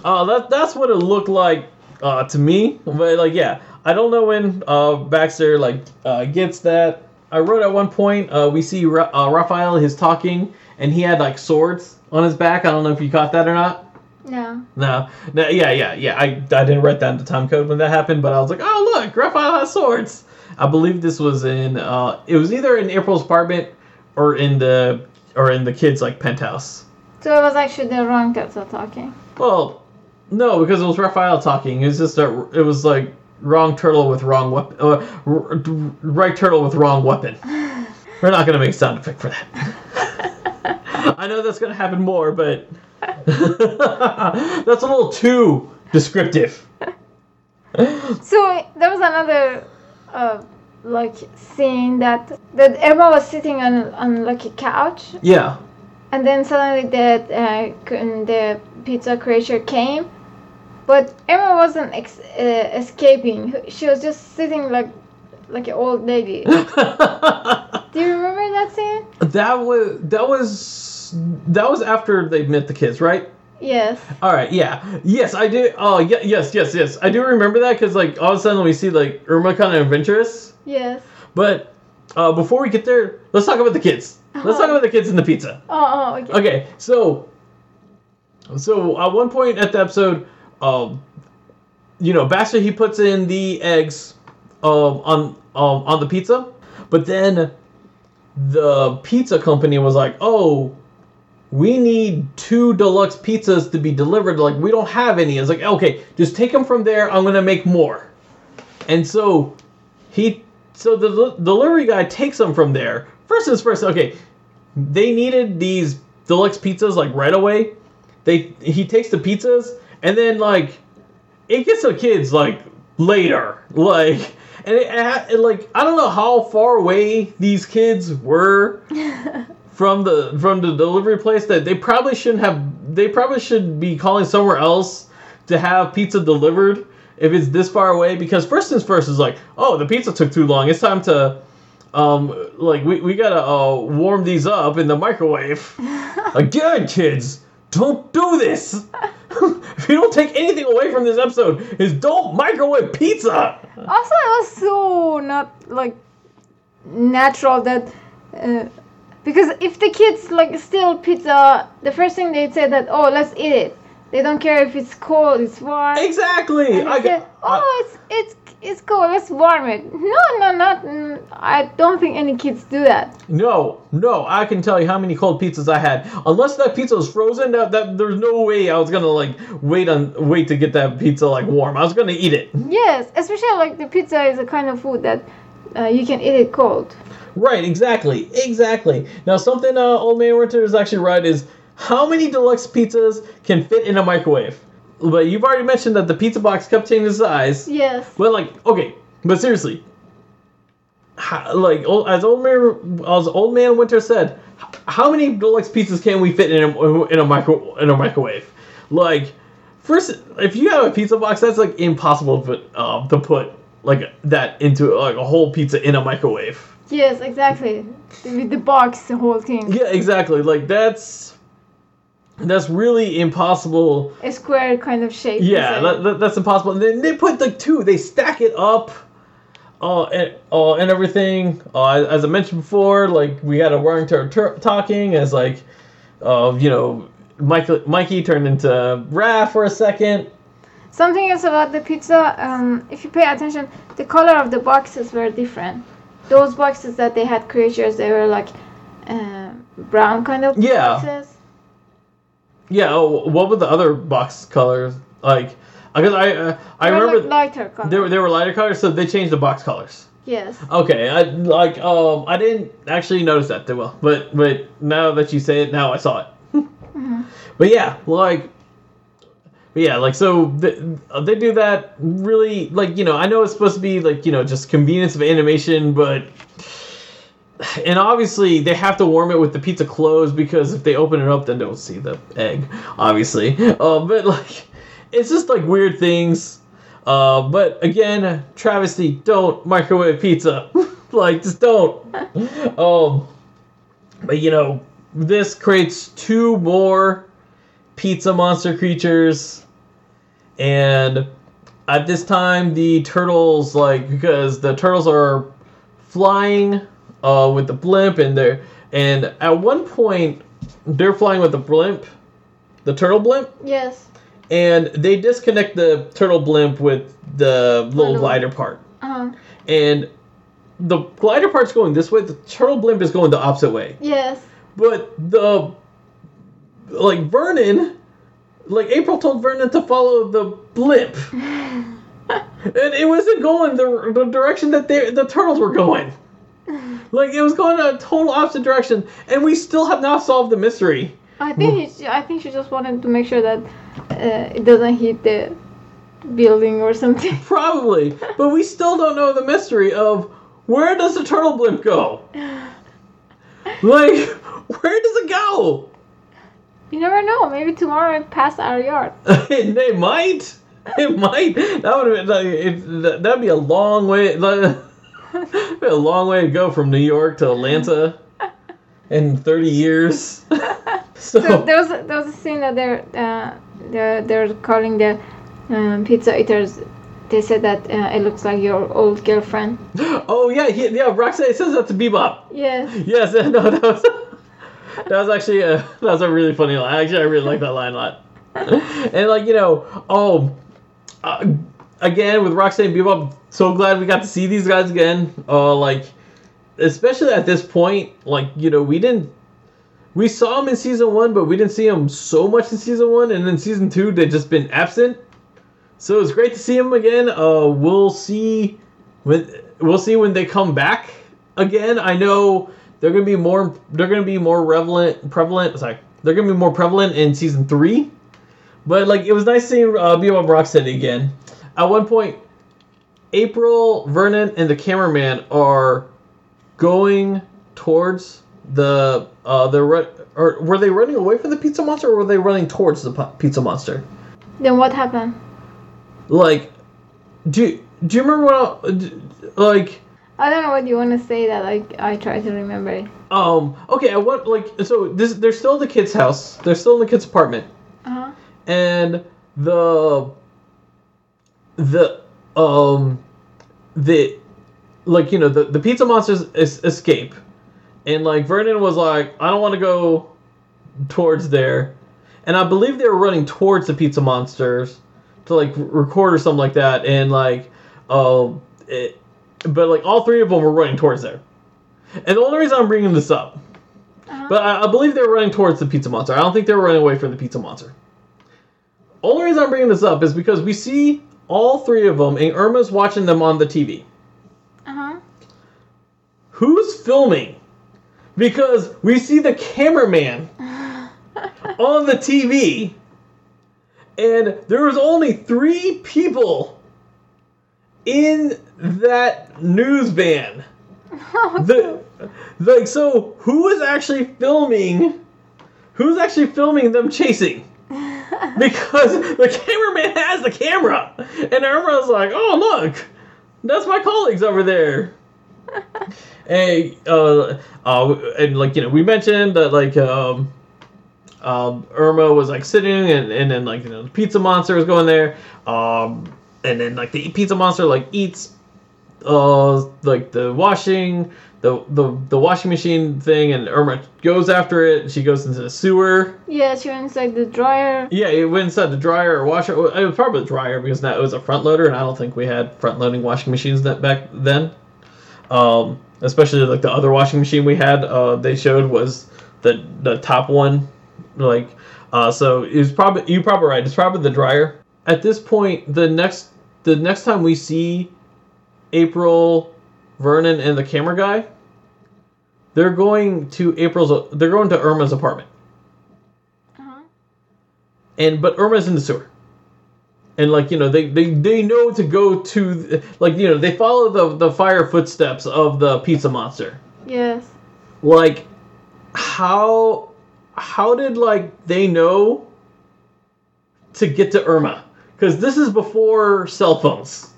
Uh, that that's what it looked like uh, to me. But like, yeah, I don't know when uh, Baxter like uh, gets that. I wrote at one point uh, we see Ra- uh, Raphael is talking and he had like swords on his back. I don't know if you caught that or not. No. No, no, yeah, yeah, yeah. I, I didn't write down the time code when that happened, but I was like, oh look, Raphael has swords. I believe this was in uh, it was either in April's apartment or in the or in the kids like penthouse. So it was actually the wrong turtle talking. Well, no, because it was Raphael talking. It was just a it was like wrong turtle with wrong weapon, uh, right turtle with wrong weapon. *laughs* We're not gonna make a sound effect for that. *laughs* I know that's gonna happen more, but *laughs* that's a little too descriptive. So there was another uh, like scene that that Irma was sitting on on like a couch, Yeah. and then suddenly the uh, the pizza creature came, but Irma wasn't ex- uh, escaping. She was just sitting like like an old lady. *laughs* Do you remember that scene? that was that was that was after they met the kids, right? Yes. All right, yeah, yes, I do. Oh, yeah, yes, yes, yes, I do remember that because like all of a sudden we see like Irma kind of adventurous. Yes. But uh, before we get there, let's talk about the kids. Let's talk about the kids and the pizza. Oh, oh, okay. Okay, so so at one point at the episode, um, you know, Baxter he puts in the eggs um, on um, on the pizza, but then the pizza company was like, "Oh, we need two deluxe pizzas to be delivered. Like we don't have any." It's like, "Okay, just take them from there. I'm gonna make more." And so he, so the del- delivery guy takes them from there. First things first. Okay, they needed these deluxe pizzas like right away. They he takes the pizzas and then like it gets to kids like later *laughs* like and it, it, like I don't know how far away these kids were *laughs* from the from the delivery place that they probably shouldn't have they probably should be calling somewhere else to have pizza delivered if it's this far away. Because first things first is like oh the pizza took too long. It's time to um, like we, we gotta uh, warm these up in the microwave. *laughs* Again, kids, don't do this. *laughs* if you don't take anything away from this episode, is don't microwave pizza. Also, it was so not like natural that uh, because if the kids like steal pizza, the first thing they'd say that oh let's eat it. They don't care if it's cold, it's warm. Exactly. And I say, got. oh, it's it's it's cold. Let's warm it. No, no, not. I don't think any kids do that. No, no, I can tell you how many cold pizzas I had. Unless that pizza was frozen, that, that there's no way I was gonna like wait on wait to get that pizza like warm. I was gonna eat it. Yes, especially like the pizza is a kind of food that uh, you can eat it cold. Right, exactly, exactly. Now something uh, Old Man Winter is actually right is how many deluxe pizzas can fit in a microwave? But you've already mentioned that the pizza box kept changing size. Yes. But like, okay, but seriously, how, like as old man as old man Winter said, how many deluxe pizzas can we fit in a, in a micro in a microwave? Like, first, if you have a pizza box, that's like impossible to put uh, to put like that into like a whole pizza in a microwave. Yes, exactly. With the box, the whole thing. Yeah, exactly. Like that's that's really impossible. A square kind of shape. Yeah, that, that, that's impossible. And then they put like two. They stack it up, uh, and uh, and everything. Uh, as I mentioned before, like we had a running to tur- talking as like, uh, you know, Mike, Mikey turned into Raph for a second. Something else about the pizza, um, if you pay attention, the color of the boxes were different. Those boxes that they had creatures, they were like uh, brown kind of Yeah. boxes. Yeah. Oh, what were the other box colors like? Because I uh, I They were, remember like lighter color. they were they were lighter colors, so they changed the box colors. yes. Okay, I like um I didn't actually notice that that well, but but now that you say it, now I saw it. Mhm. But yeah, like, but yeah, like so th- they do that really like you know I know it's supposed to be like you know just convenience of animation, but and obviously they have to warm it with the pizza closed because if they open it up, then they'll see the egg, obviously. Uh, but like, it's just like weird things. Uh, but again, travesty, don't microwave pizza. *laughs* like, just don't. *laughs* um, but you know, this creates two more pizza monster creatures, and at this time, the turtles like because the turtles are flying uh, with the blimp, and they're and at one point they're flying with the blimp, the turtle blimp, Yes. and they disconnect the turtle blimp with the little Little- glider part, Uh, and the glider part's going this way. The turtle blimp is going the opposite way. yes. But the like Vernon, like April told Vernon to follow the blimp, *laughs* and it wasn't going the, the direction that they, the turtles were going. *laughs* Like it was going a total opposite direction, and we still have not solved the mystery. I think he, I think she just wanted to make sure that uh, it doesn't hit the building or something. *laughs* Probably, but we still don't know the mystery of where does the turtle blimp go? *laughs* Like, where does it go? You never know. Maybe tomorrow it passed our yard. they might. It might. That would have been like it, that- that'd be a long way. Like, be *laughs* a long way to go from New York to Atlanta in thirty years. *laughs* so, So there was a, there was a scene that they're uh, they're they're calling the um, pizza eaters. They said that uh, it looks like your old girlfriend. *gasps* oh yeah, he, yeah. Roxanne says that to Bebop. Yes. Yes, *laughs* no, that was that was actually a that was a really funny line. Actually, I really like that line a lot. and like you know, oh, uh, again with Roxanne Bebop, so glad we got to see these guys again. Uh, like, especially at this point, like you know, we didn't. We saw them in season one, but we didn't see them so much in season one, and then season two they've just been absent. So it's great to see them again. Uh, we'll see when we'll see when they come back again. I know they're gonna be more. They're gonna be more prevalent. Prevalent. Sorry, they're gonna be more prevalent in season three. But like, it was nice seeing uh, Bebop Rocksteady again. At one point, April, Vernon, and the cameraman are going towards the uh the or were they running away from the pizza monster or were they running towards the pizza monster? Then what happened? Like, do do you remember what I- like? I don't know what you want to say that like I try to remember it. Um. Okay. I want like so. This they're still in the kid's house. They're still in the kid's apartment, Uh-huh. and the the um the like you know the the pizza monsters es- escape, and like Vernon was like, I don't want to go towards there, and I believe they were running towards the pizza monsters to like record or something like that, and like um it, but like all three of them were running towards there. And the only reason I'm bringing this up, Uh-huh. but I, I believe they were running towards the pizza monster. I don't think they were running away from the pizza monster. Only reason I'm bringing this up is because we see all three of them, and Irma's watching them on the TV. Uh-huh. Who's filming? Because we see the cameraman *laughs* on the TV, and there was only three people in that news van. *laughs* The like so who is actually filming who's actually filming them chasing? *laughs* Because the cameraman has the camera. And Irma's like, oh look, that's my colleagues over there. *laughs* hey, uh, uh, and like you know, we mentioned that like um, um, Irma was like sitting, and and then like you know, the pizza monster was going there, um, and then like the pizza monster like eats, uh, like the washing, the the the washing machine thing, and Irma goes after it. She goes into the sewer. yeah, she went inside the dryer. Yeah, it went inside the dryer or washer. It was probably the dryer because that it was a front loader, and I don't think we had front loading washing machines that back then. Um, especially like the other washing machine we had, uh, they showed was the the top one, like. Uh, so it was probably you're probably right. It's probably the dryer. At this point, the next the next time we see April, Vernon, and the camera guy, they're going to April's. They're going to Irma's apartment Uh-huh. and but Irma's in the sewer. And like you know, they, they they know to go to like you know they follow the the fire footsteps of the pizza monster. Yes. Like, how how did like they know to get to Irma? Because this is before cell phones.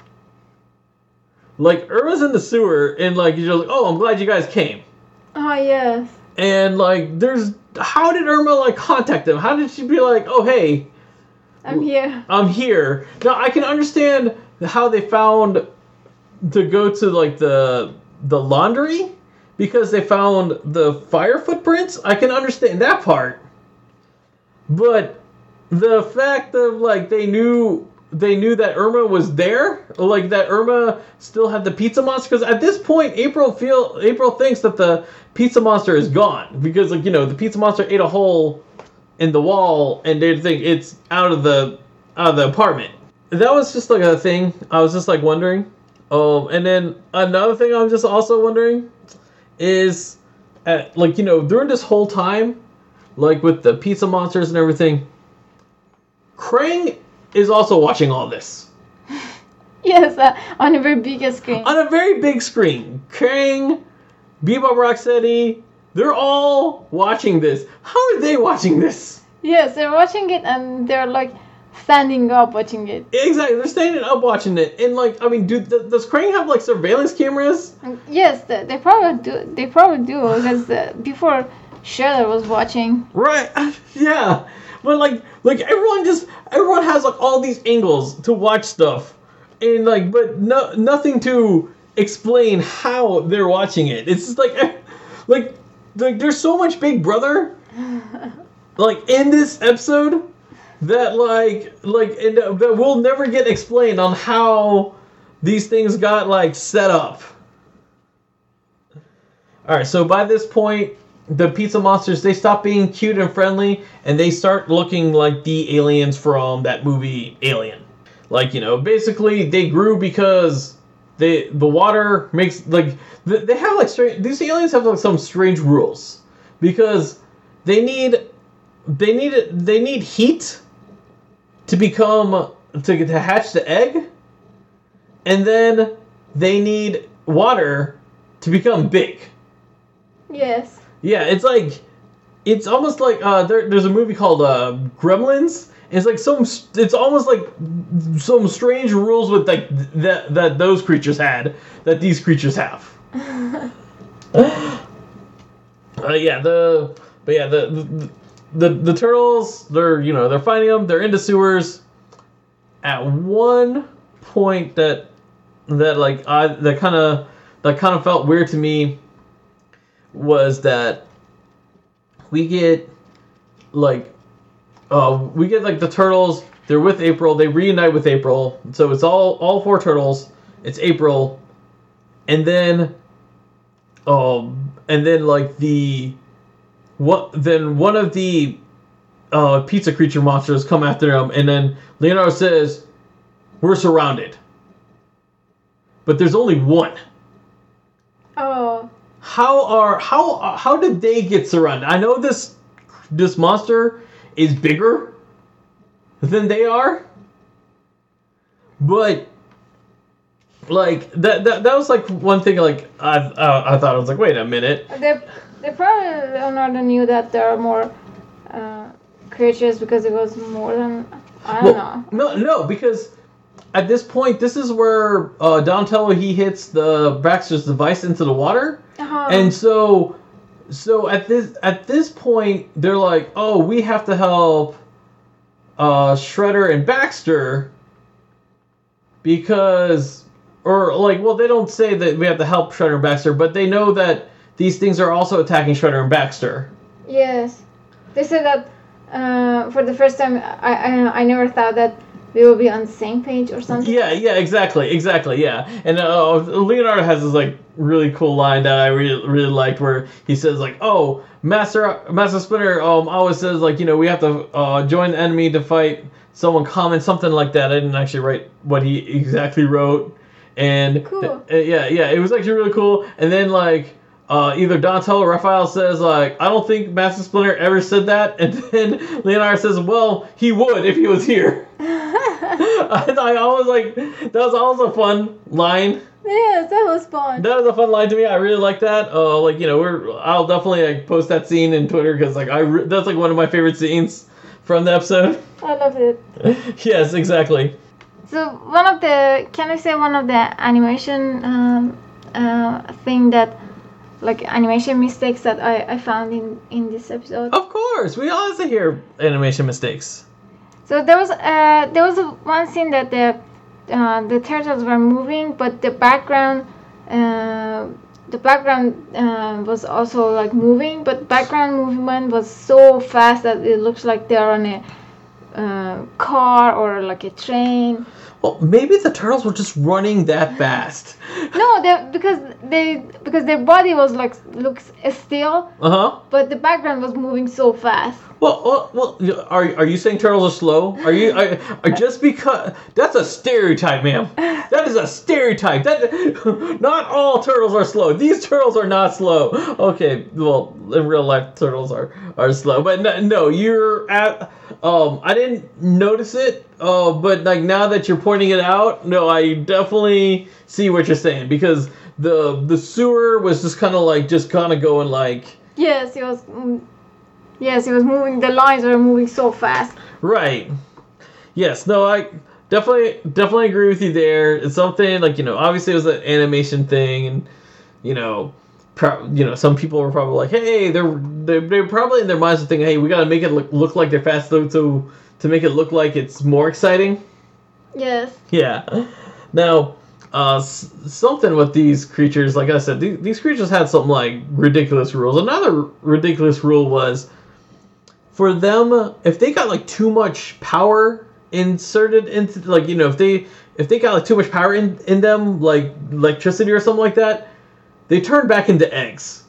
Like Irma's in the sewer, and like you're like, oh, I'm glad you guys came. Oh yes. And like, there's how did Irma like contact them? How did she be like, oh hey, I'm here. I'm here. Now I can understand how they found to go to like the the laundry because they found the fire footprints. I can understand that part. But the fact of like they knew they knew that Irma was there, like that Irma still had the pizza monster because at this point April feel April thinks that the pizza monster is gone because like you know the pizza monster ate a hole in the wall and they think it's out of the out of the apartment. That was just like a thing. I was just like wondering. Um, and then another thing I'm just also wondering is, at, like you know during this whole time, like with the pizza monsters and everything, Krang is also watching all this *laughs* Yes, uh, on a very big screen. on a very big screen. Krang, Bebop Rocksteady, they're all watching this. How are they watching this? Yes, they're watching it and they're like standing up watching it. Exactly, they're standing up watching it, and like, I mean, do th- does Krang have like surveillance cameras? Yes, they, they probably do. They probably do because uh, before Shredder was watching. Right? *laughs* yeah, but like, like everyone just everyone has like all these angles to watch stuff, and like, but no nothing to explain how they're watching it. It's just like, like, like there's so much Big Brother, *laughs* like in this episode, that like, like, and uh, that will never get explained on how these things got like set up. All right, so by this point, the pizza monsters they stop being cute and friendly, and they start looking like the aliens from that movie Alien. Like you know, basically they grew because they the water makes like they have like strange. These aliens have like some strange rules because they need they need they need heat to become to to hatch the egg, and then they need water to become big. Yes. Yeah, it's like it's almost like uh, there, there's a movie called uh, Gremlins. It's like some. It's almost like some strange rules with like that that those creatures had that these creatures have. *laughs* Uh, yeah, the but yeah the, the the the turtles they're you know they're finding them they're into sewers. At one point that that like I that kind of that kind of felt weird to me was that we get like uh we get like the turtles they're with April they reunite with April so it's all all four turtles it's April and then um and then like the what then one of the uh pizza creature monsters come after them and then Leonardo says we're surrounded. But there's only one how are how how did they get surrounded i know this this monster is bigger than they are but like that that, that was like one thing like i uh, i thought i was like wait a minute they they probably Leonardo knew that there are more uh, creatures because it was more than I don't know. no no because at this point this is where uh donatello he hits the baxter's device into the water Uh-huh. And so, so at this at this point, they're like, "Oh, we have to help uh, Shredder and Baxter because, or like, well, they don't say that we have to help Shredder and Baxter, but they know that these things are also attacking Shredder and Baxter. Yes, they said that uh, for the first time. I, I I never thought that we will be on the same page or something. Yeah, yeah, exactly, exactly, yeah. And uh, Leonardo has this like really cool line that I really really liked where he says like, "Oh, Master Master Splinter um always says like you know we have to uh, join the enemy to fight someone common something like that." I didn't actually write what he exactly wrote, and Cool. uh, yeah, yeah, it was actually really cool. And then like. Uh, either Donatello or Raphael says like I don't think Master Splinter ever said that, *laughs* and then Leonardo says, "Well, he would if he was here." *laughs* I I was like that was also a fun line. yes, that was fun. That was a fun line to me. I really like that. Uh, like you know, we're I'll definitely like post that scene in Twitter because like I re- that's like one of my favorite scenes from the episode. *laughs* I love it. yes, exactly. So one of the can I say one of the animation um, uh, thing that like animation mistakes that I, I found in in this episode. Of course, we always hear animation mistakes. So there was uh there was one scene that the uh, the turtles were moving, but the background uh, the background uh, was also like moving, but background movement was so fast that it looks like they're on a uh, car or like a train. Well, maybe the turtles were just running that fast. *laughs* No, they because they because their body was like looks still, Uh huh. but the background was moving so fast. Well, well, well, are are you saying turtles are slow? Are you are, are just because that's a stereotype, ma'am? That is a stereotype. That not all turtles are slow. These turtles are not slow. Okay, well, in real life, turtles are are slow, but no, no you're at. Um, I didn't notice it. Uh, but like now that you're pointing it out, no, I definitely see what you're saying because the the sewer was just kind of like just kind of going like. Yes, it was. mm, Yes, it was moving. The lines were moving so fast. Right. Yes. No. I definitely definitely agree with you there. It's something like you know. Obviously, it was an animation thing, and you know, pro- you know, some people were probably like, "Hey, they're they're, they're probably in their minds thinking, hey, we got to make it look, look like they're fast, though, to to make it look like it's more exciting." Yes. Yeah. Now, uh, s- something with these creatures, like I said, these, these creatures had something like ridiculous rules. Another ridiculous rule was for them if they got like too much power inserted into like you know if they if they got like too much power in in them like electricity or something like that they turn back into eggs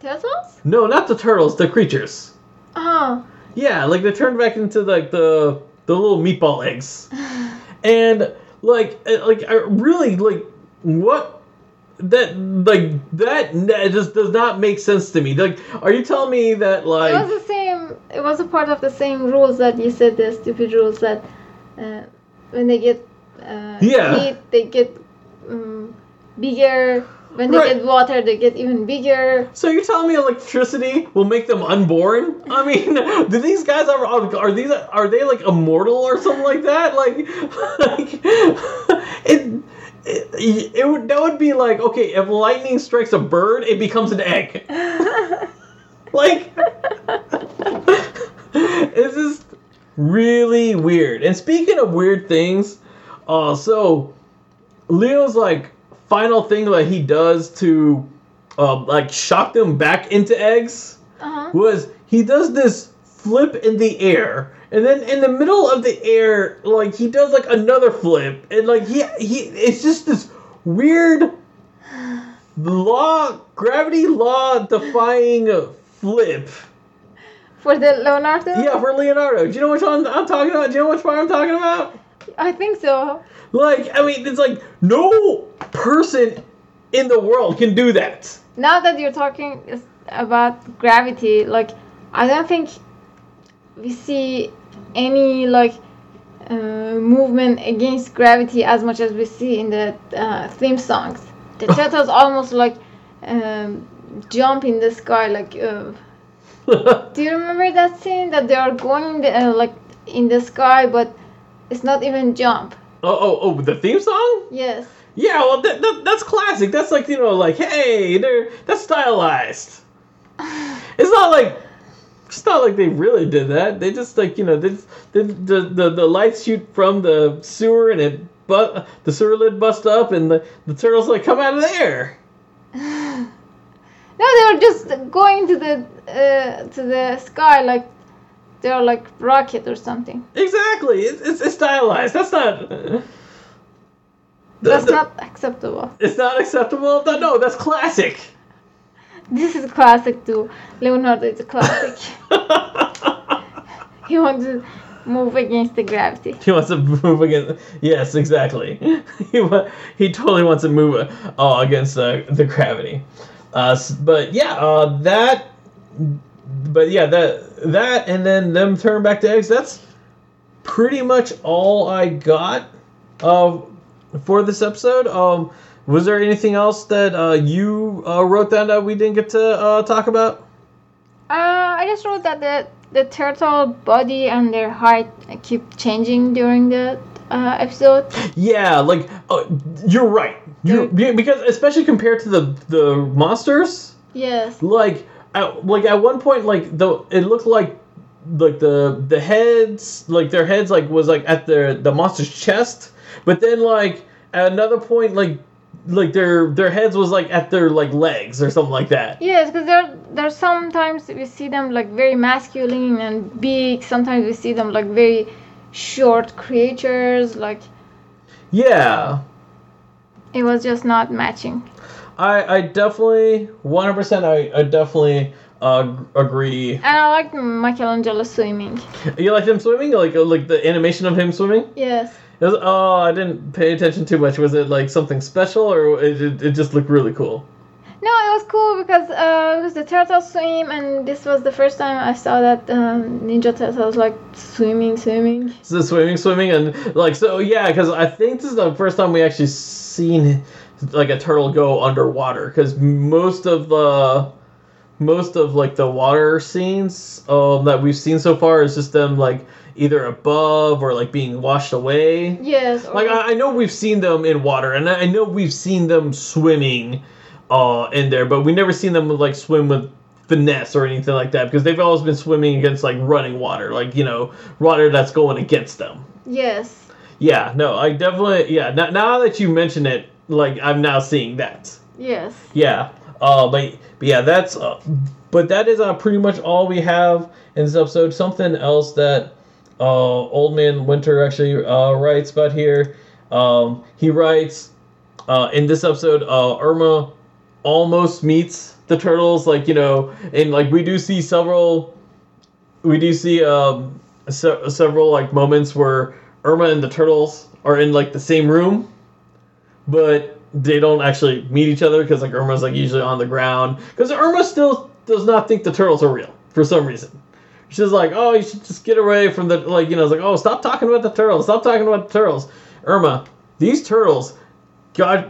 Turtles? no not the turtles the creatures Oh. yeah, like they turned back into like the the little meatball eggs, *laughs* and like uh, like I really like what that like that that just does not make sense to me. Like, are you telling me that like It was the same. It was a part of the same rules that you said. The stupid rules that uh, when they get uh, Yeah. heat, they get um, bigger. When they Right. get water, they get even bigger. So you're telling me electricity will make them unborn? I *laughs* mean, do these guys are are, are these are they like immortal or something like that? Like, *laughs* like it. It, it would that would be like okay if lightning strikes a bird it becomes an egg. *laughs* Like it's just really weird. And speaking of weird things uh so leo's like final thing that he does to uh, like shock them back into eggs Uh-huh. was he does this flip in the air and then in the middle of the air like he does like another flip and like he he it's just this weird law gravity law defying flip. For the Leonardo? yeah for leonardo. Do you know which one i'm talking about? Do you know which part i'm talking about? I think so. like i mean it's like no person in the world can do that. Now that you're talking about gravity, like, I don't think we see any, like, uh, movement against gravity as much as we see in the uh, theme songs. The *coughs* turtles almost like um, jump in the sky, like. Uh, *laughs* do you remember that scene that they are going the, uh, like in the sky, but it's not even jump? oh oh oh the theme song Yes. Yeah, well, that, that, that's classic. That's like you know, like hey, they're that's stylized. *laughs* It's not like it's not like they really did that. They just like you know, they, the, the the the lights shoot from the sewer and it but the sewer lid bust up and the the turtles like come out of there. *laughs* No, they were just going to the uh, to the sky like they're like rocket or something. Exactly. It's it's, it's stylized. That's not. uh, That's that- not acceptable. It's not acceptable. No, no, that's classic. This is classic too. Leonardo is a classic. *laughs* *laughs* he wants to move against the gravity. He wants to move against. Yes, exactly. *laughs* he wa- he totally wants to move uh, against uh, the gravity. Uh, but yeah, uh, that. But yeah, that that and then them turn back to eggs. That's pretty much all I got uh, for this episode. Um, was there anything else that uh, you uh, wrote down that we didn't get to uh, talk about? Uh, I just wrote that the the turtle body and their height keep changing during the uh, episode. Yeah, like uh, you're right. You because especially compared to the the monsters, Yes. like at, like at one point like the it looked like like the the heads like their heads like was like at the the monster's chest, but then like at another point like like their their heads was like at their like legs or something like that. Yes, because there there's sometimes we see them like very masculine and big. Sometimes we see them like very short creatures. Like Yeah. it was just not matching. I, I definitely 100% I, I definitely uh, agree And I liked Michelangelo swimming. You like him swimming? Like like the animation of him swimming? Yes. Was, oh, I didn't pay attention too much. Was it like something special, or it, it, just looked really cool? No, it was cool because uh, it was the turtle swim, and this was the first time I saw that um, Ninja Turtles like swimming, swimming. So the swimming, swimming, and like so, yeah. Because I think this is the first time we actually seen like a turtle go underwater. Because most of the most of like the water scenes um, that we've seen so far is just them like either above or like being washed away. Yes. Like I, I know we've seen them in water, and I I know we've seen them swimming, uh, in there, but we never seen them like swim with finesse or anything like that because they've always been swimming against like running water, like you know water that's going against them. yes. Yeah, no, I definitely yeah. Now, now that you mention it, like I'm now seeing that. Yes. Yeah. Uh, but, but yeah, that's uh, but that is uh, pretty much all we have in this episode. Something else that uh, Old Man Winter actually uh, writes about here. Um, he writes uh, in this episode, uh, Irma almost meets the turtles. Like you know, and like we do see several, we do see um, se- several like moments where Irma and the turtles are in like the same room, but they don't actually meet each other because like Irma's like usually on the ground because Irma still does not think the turtles are real for some reason. She's like, oh, you should just get away from the like you know, it's like, oh, stop talking about the turtles, stop talking about the turtles. Irma, these turtles got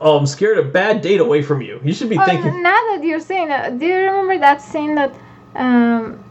I'm scared a bad date away from you. You should be Oh, thinking. now that you're saying that, do you remember that scene that um,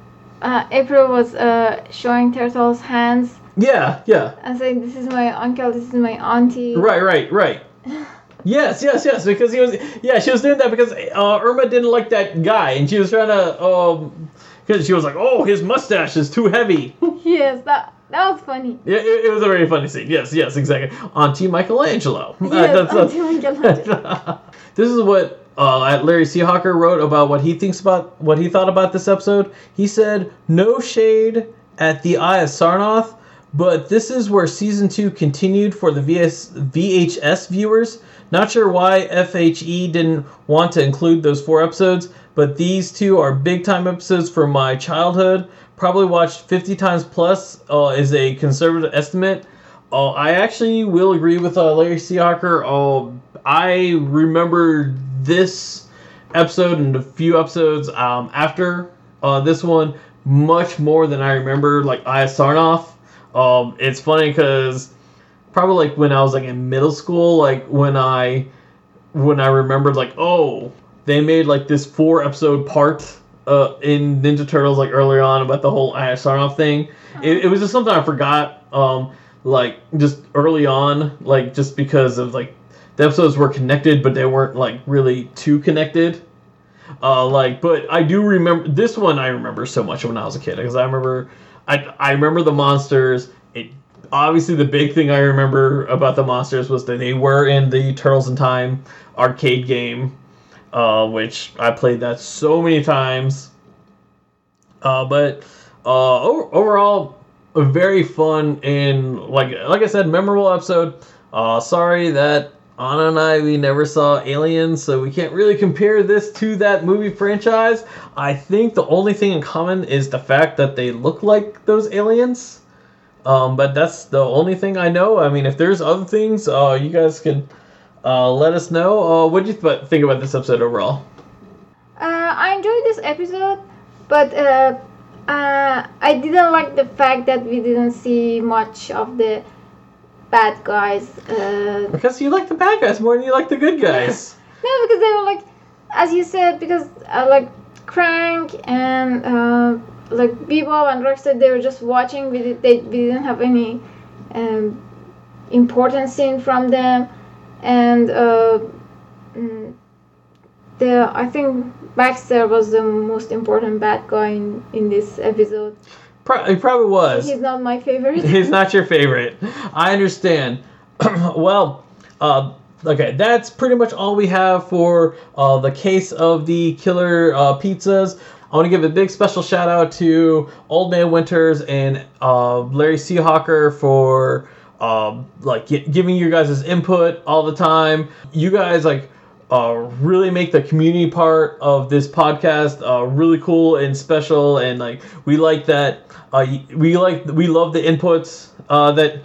uh, April was uh, showing Turtle's hands Yeah, yeah. and saying, "This is my uncle, this is my auntie." Right, right, right. *laughs* Yes, yes, yes. Because he was, yeah, she was doing that because uh, Irma didn't like that guy, and she was trying to, um, because she was like, oh, his mustache is too heavy. *laughs* yes, that that was funny. Yeah, it, it was a very funny scene. Yes, yes, exactly. Auntie Michelangelo. Uh, *laughs* Yes, that's- that's- Auntie Michelangelo. *laughs* this is what uh, Larry Seahawker wrote about what he thinks about what he thought about this episode. He said, "No shade at the Eye of Sarnoth, but this is where season two continued for the VS, VHS viewers. Not sure why FHE didn't want to include those four episodes, but these two are big time episodes from my childhood. Probably watched 50 times plus uh, is a conservative estimate. Uh, I actually will agree with uh, Larry Seahawker. Uh, I remember this episode and a few episodes um, after uh, this one much more than I remember like Eye of Sarnoth. Um, it's funny because probably like when I was like in middle school, like when I when I remembered like oh they made like this four episode part uh, in Ninja Turtles like earlier on about the whole Eye of Sarnoth thing. It, it was just something I forgot. Um, like just early on, like just because of like the episodes were connected, but they weren't like really too connected. Uh, like, but I do remember this one. I remember so much when I was a kid because I remember, I I remember the monsters. Obviously the big thing I remember about the monsters was that they were in the Turtles in Time arcade game, uh, which I played that so many times. Uh, but uh, over, overall, a very fun and like like I said, memorable episode. Uh, sorry that Anna and I we never saw Aliens, so we can't really compare this to that movie franchise. I think the only thing in common is the fact that they look like those aliens. Um, but that's the only thing I know. I mean, if there's other things, uh, you guys can uh, let us know. Uh, what do you th- think about this episode overall? Uh, I enjoyed this episode, but uh, uh, I didn't like the fact that we didn't see much of the bad guys. Uh, Because you like the bad guys more than you like the good *laughs* guys. no, because they were like, as you said, because uh, like Crank and uh, like Bebop and Rocksteady, they were just watching. We did, they we didn't have any um, important scene from them, and uh, mm, the I think Baxter was the most important bad guy in, in this episode. Pro- he probably was. He's not my favorite. *laughs* He's not your favorite. I understand. *clears throat* well, uh, okay, that's pretty much all we have for uh, the case of the killer uh, pizzas. I want to give a big special shout out to Old Man Winters and uh, Larry Seahawker for um, like gi- giving you guys input all the time. You guys like uh, really make the community part of this podcast uh, really cool and special and like we like that uh, we like we love the inputs uh, that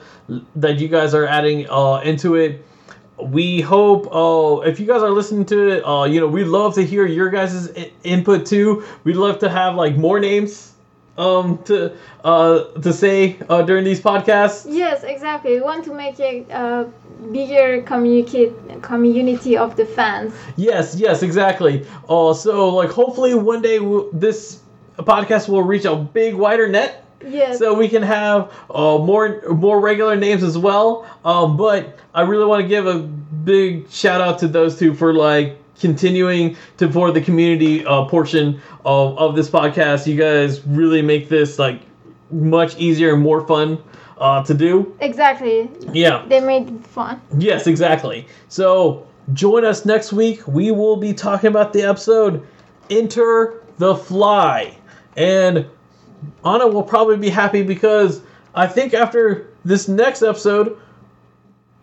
that you guys are adding uh, into it we hope uh, if you guys are listening to it uh, you know we'd love to hear your guys' I- input too we'd love to have like more names um to uh to say uh during these podcasts Yes, exactly. We want to make a uh, bigger communicate community of the fans. Yes, yes, exactly. Uh, so like hopefully one day we'll, this podcast will reach a big wider net, Yes. so we can have uh, more more regular names as well. Um, but I really want to give a big shout out to those two for like continuing to for the community uh, portion of, of this podcast. You guys really make this like much easier and more fun uh, to do. exactly. Yeah. They made it fun. Yes, exactly. So join us next week. We will be talking about the episode Enter the Fly. And Anna will probably be happy because I think after this next episode,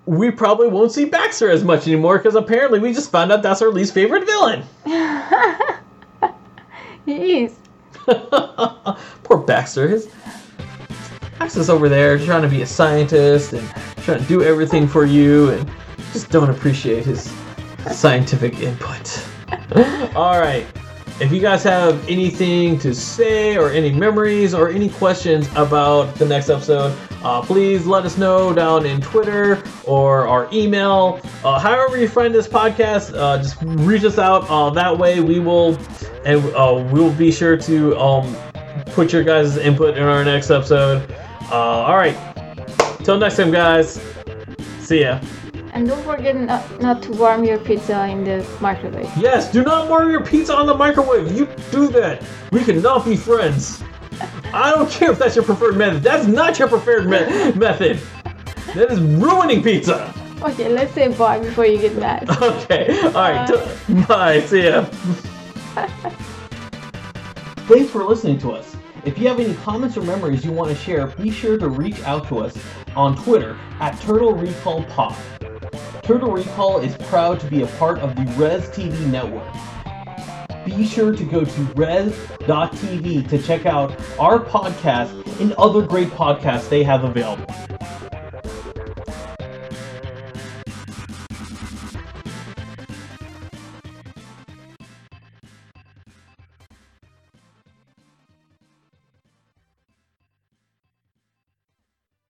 we probably won't see Baxter as much anymore because apparently we just found out that's our least favorite villain. *laughs* he is. *laughs* Poor Baxter. His Baxter's over there trying to be a scientist and trying to do everything for you and just don't appreciate his scientific input. *laughs* All right. If you guys have anything to say or any memories or any questions about the next episode, uh, please let us know down in Twitter or our email. Uh, however you find this podcast, uh, just reach us out. Uh, that way we will, and uh, we will be sure to um, put your guys' input in our next episode. Uh, all right. Till next time, guys. See ya. And don't forget not, not to warm your pizza in the microwave. Yes, do not warm your pizza on the microwave. You do that. We cannot be friends. I don't care if that's your preferred method. That's not your preferred me- *laughs* method. That is ruining pizza. Okay, let's say bye before you get mad. *laughs* Okay. All right. t- bye. See ya. *laughs* Thanks for listening to us. If you have any comments or memories you want to share, be sure to reach out to us on Twitter at Turtle Recall Pod. Turtle Recall is proud to be a part of the Res TV network. Be sure to go to res.tv to check out our podcast and other great podcasts they have available.